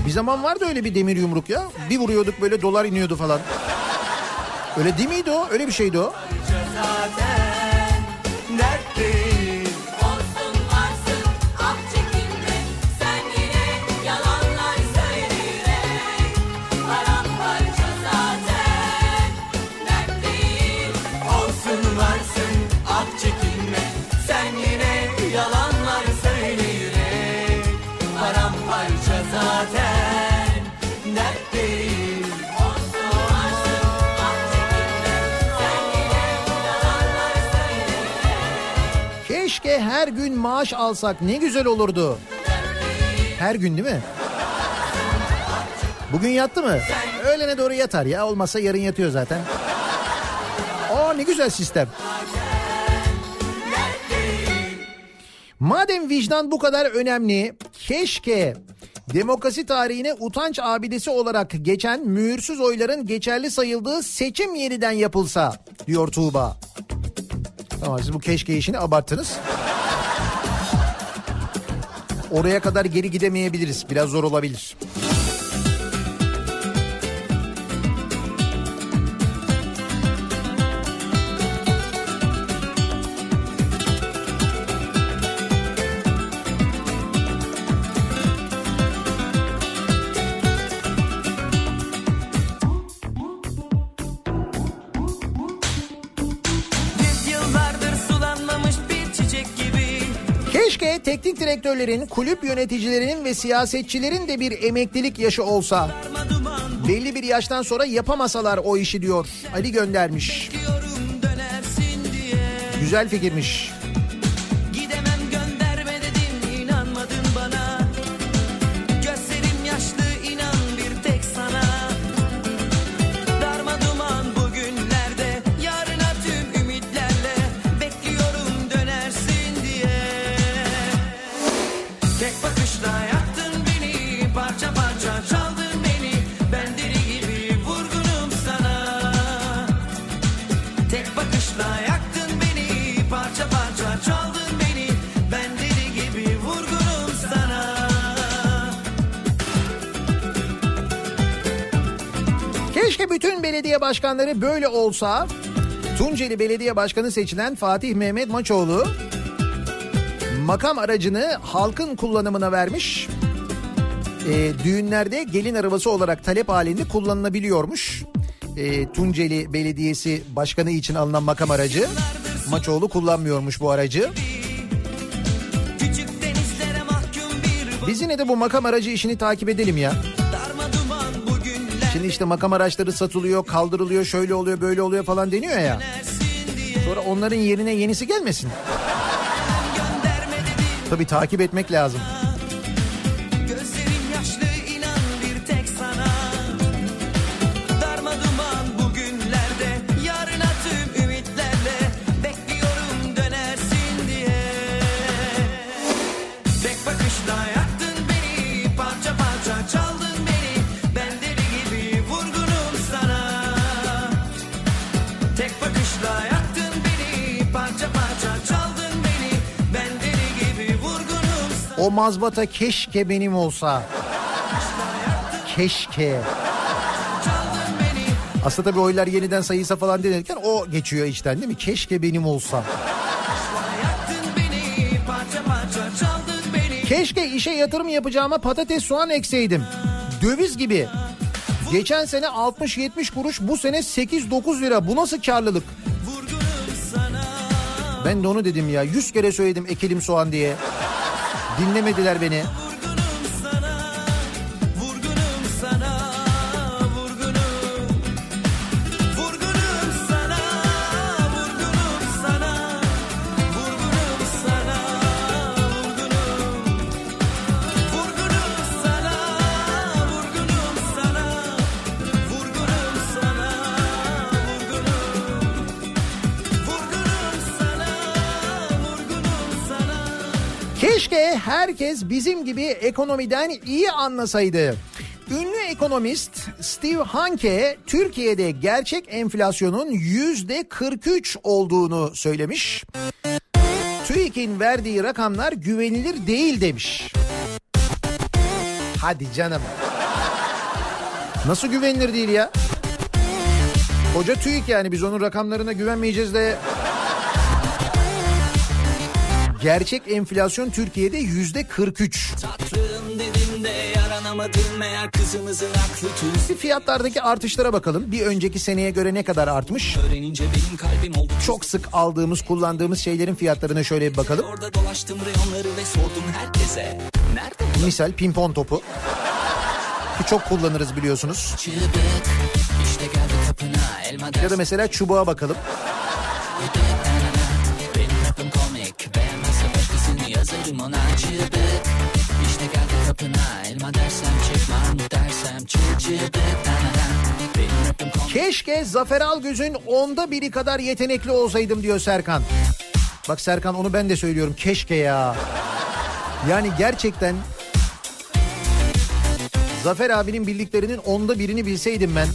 Bir zaman vardı öyle bir demir yumruk ya. Bir vuruyorduk böyle dolar iniyordu falan. Öyle değil miydi o? Öyle bir şeydi o. zaten her gün maaş alsak ne güzel olurdu. Her gün değil mi? Bugün yattı mı? Öğlene doğru yatar ya. Olmazsa yarın yatıyor zaten. Aa ne güzel sistem. Madem vicdan bu kadar önemli, keşke demokrasi tarihine utanç abidesi olarak geçen mühürsüz oyların geçerli sayıldığı seçim yeniden yapılsa diyor Tuğba. Tamam siz bu keşke işini abarttınız. Oraya kadar geri gidemeyebiliriz. Biraz zor olabilir. Direktörlerin, kulüp yöneticilerinin ve siyasetçilerin de bir emeklilik yaşı olsa belli bir yaştan sonra yapamasalar o işi diyor. Ali göndermiş. Güzel fikirmiş. Belediye başkanları böyle olsa. Tunceli Belediye Başkanı seçilen Fatih Mehmet Maçoğlu makam aracını halkın kullanımına vermiş. Ee, düğünlerde gelin arabası olarak talep halinde kullanılabiliyormuş. Ee, Tunceli Belediyesi Başkanı için alınan makam aracı. Maçoğlu kullanmıyormuş bu aracı. Biz yine de bu makam aracı işini takip edelim ya. Şimdi işte makam araçları satılıyor, kaldırılıyor, şöyle oluyor, böyle oluyor falan deniyor ya. Sonra onların yerine yenisi gelmesin. Tabii takip etmek lazım. O mazbata keşke benim olsa. Keşke. Aslında tabii oylar yeniden sayılsa falan denirken o geçiyor içten değil mi? Keşke benim olsa. Keşke işe yatırım yapacağıma patates soğan ekseydim. Döviz gibi. Geçen sene 60-70 kuruş bu sene 8-9 lira. Bu nasıl karlılık? Ben de onu dedim ya. 100 kere söyledim ekelim soğan diye. Dinlemediler beni. Keşke herkes bizim gibi ekonomiden iyi anlasaydı. Ünlü ekonomist Steve Hanke Türkiye'de gerçek enflasyonun yüzde 43 olduğunu söylemiş. TÜİK'in verdiği rakamlar güvenilir değil demiş. Hadi canım. Nasıl güvenilir değil ya? Koca TÜİK yani biz onun rakamlarına güvenmeyeceğiz de Gerçek enflasyon Türkiye'de yüzde 43. Tatlım dedim de yaranamadım meğer kızımızın aklı tuz Bir fiyatlardaki artışlara bakalım. Bir önceki seneye göre ne kadar artmış? Öğrenince benim kalbim oldu Çok sık aldığımız, kullandığımız şeylerin fiyatlarına şöyle bir bakalım. Orada dolaştım reyonları ve sordum herkese Nerede Misal pimpon topu. Ki çok kullanırız biliyorsunuz. çıbık İşte geldi kapına elma Ya da mesela çubuğa bakalım. Keşke Zafer Algöz'ün onda biri kadar yetenekli olsaydım diyor Serkan. Bak Serkan onu ben de söylüyorum. Keşke ya. Yani gerçekten Zafer abinin bildiklerinin onda birini bilseydim ben.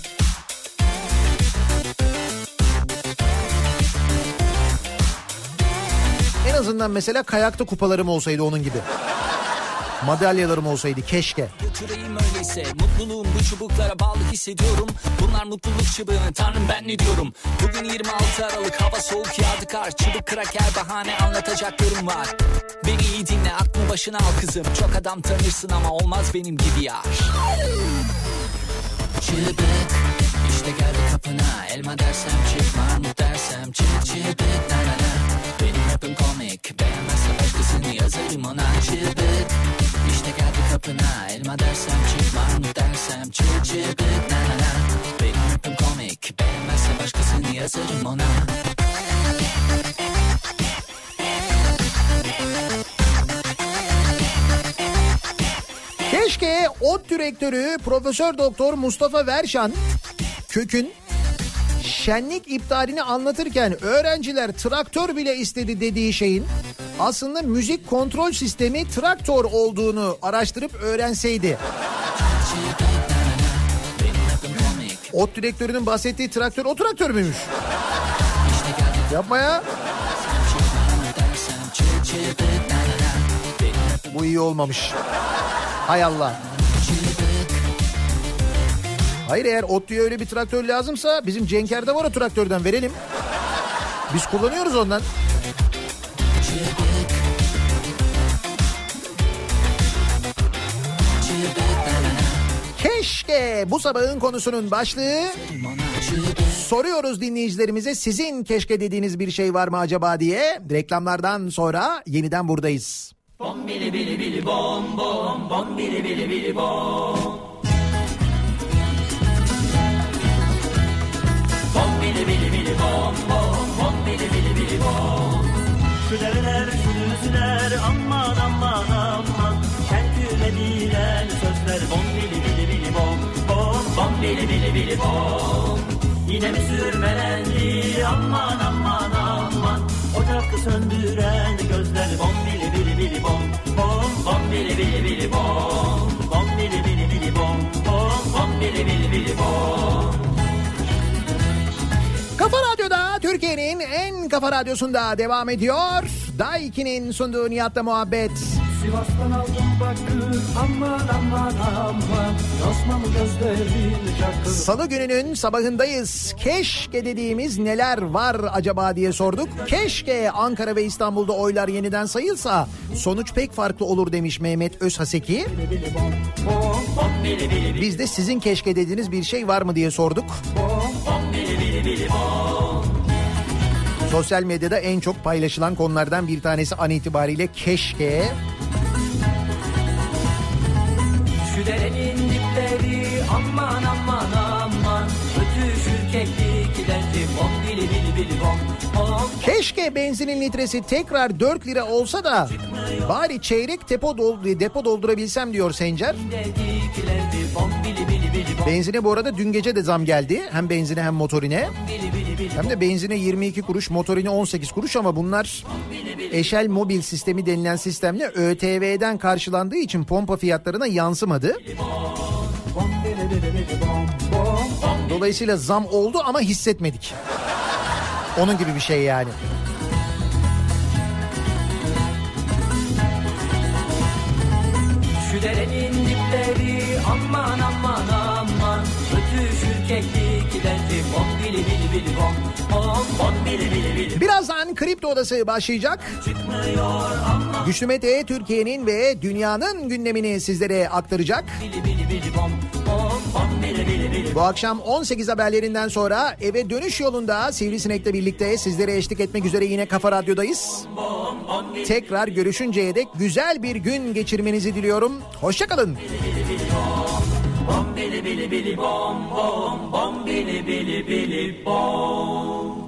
En azından mesela kayakta kupalarım olsaydı onun gibi. Madalyalarım olsaydı keşke. Götüreyim öyleyse. Mutluluğum bu çubuklara bağlı hissediyorum. Bunlar mutluluk çubuğu. Tanrım ben ne diyorum? Bugün 26 Aralık. Hava soğuk yağdı kar. Çubuk kraker bahane anlatacaklarım var. Beni iyi dinle. Aklını başına al kızım. Çok adam tanırsın ama olmaz benim gibi yar. Çubuk işte geldi kapına. Elma dersem çık Mahmut dersem çık Çubuk na na na. Benim rapim komik. Beğenmezse başkasını yazarım ona. Çıbık Kapına elma dersem çık Mahmut dersem çık çıbık na na na Benim rapim komik beğenmezse başkasını yazarım ona. Keşke ot direktörü Profesör Doktor Mustafa Verşan kökün şenlik iptalini anlatırken öğrenciler traktör bile istedi dediği şeyin aslında müzik kontrol sistemi traktör olduğunu araştırıp öğrenseydi. Ot direktörünün bahsettiği traktör o traktör müymüş? Yapma ya. Bu iyi olmamış. Hay Allah. Hayır eğer Otlu'ya öyle bir traktör lazımsa bizim Cenker'de var o traktörden verelim. Biz kullanıyoruz ondan. Keşke bu sabahın konusunun başlığı soruyoruz dinleyicilerimize sizin keşke dediğiniz bir şey var mı acaba diye reklamlardan sonra yeniden buradayız. Bom bili bili bili bom bom bom bili bili bili. Bom Şu düzler aman aman aman. Kentüme dilen sözler bom bili bili bili bom bom bom bili bili bili bom. Yine mi sürmelendi aman aman aman. Ocak söndüren gözler bom bili bili bili bom bom bom bili bili bili bom bom bili bili bili bom bom bom bili bili bili bom. Türkiye'nin en kafa radyosunda devam ediyor. Daiki'nin sunduğu Nihat'la muhabbet. Sivas'tan aldım bakır aman aman aman Osmanlı gözlerin çakır Salı gününün sabahındayız. Keşke dediğimiz neler var acaba diye sorduk. Keşke Ankara ve İstanbul'da oylar yeniden sayılsa sonuç pek farklı olur demiş Mehmet Özhaseki. Biz de sizin keşke dediğiniz bir şey var mı diye sorduk. Sosyal medyada en çok paylaşılan konulardan bir tanesi an itibariyle keşke. Şu derenin dipleri aman aman aman Ötüşür kekliklerci bom bili bili bili bom Keşke benzinin litresi tekrar 4 lira olsa da bari çeyrek depo, dol- depo doldurabilsem diyor Sencer. Benzine bu arada dün gece de zam geldi. Hem benzine hem motorine. bili Hem de benzine 22 kuruş, motorine 18 kuruş ama bunlar Eşel Mobil sistemi denilen sistemle ÖTV'den karşılandığı için pompa fiyatlarına yansımadı. Dolayısıyla zam oldu ama hissetmedik. Onun gibi bir şey yani. Şu derenin dipleri aman aman aman Ötüşür kekliklerci bom bili Birazdan Kripto Odası başlayacak. Güçlü Mete Türkiye'nin ve dünyanın gündemini sizlere aktaracak. Bu akşam 18 haberlerinden sonra eve dönüş yolunda Sivrisinek'le birlikte sizlere eşlik etmek üzere yine Kafa Radyo'dayız. Tekrar görüşünceye dek güzel bir gün geçirmenizi diliyorum. Hoşçakalın. Bom bili bili bili bom bom bom bili bili bili bom.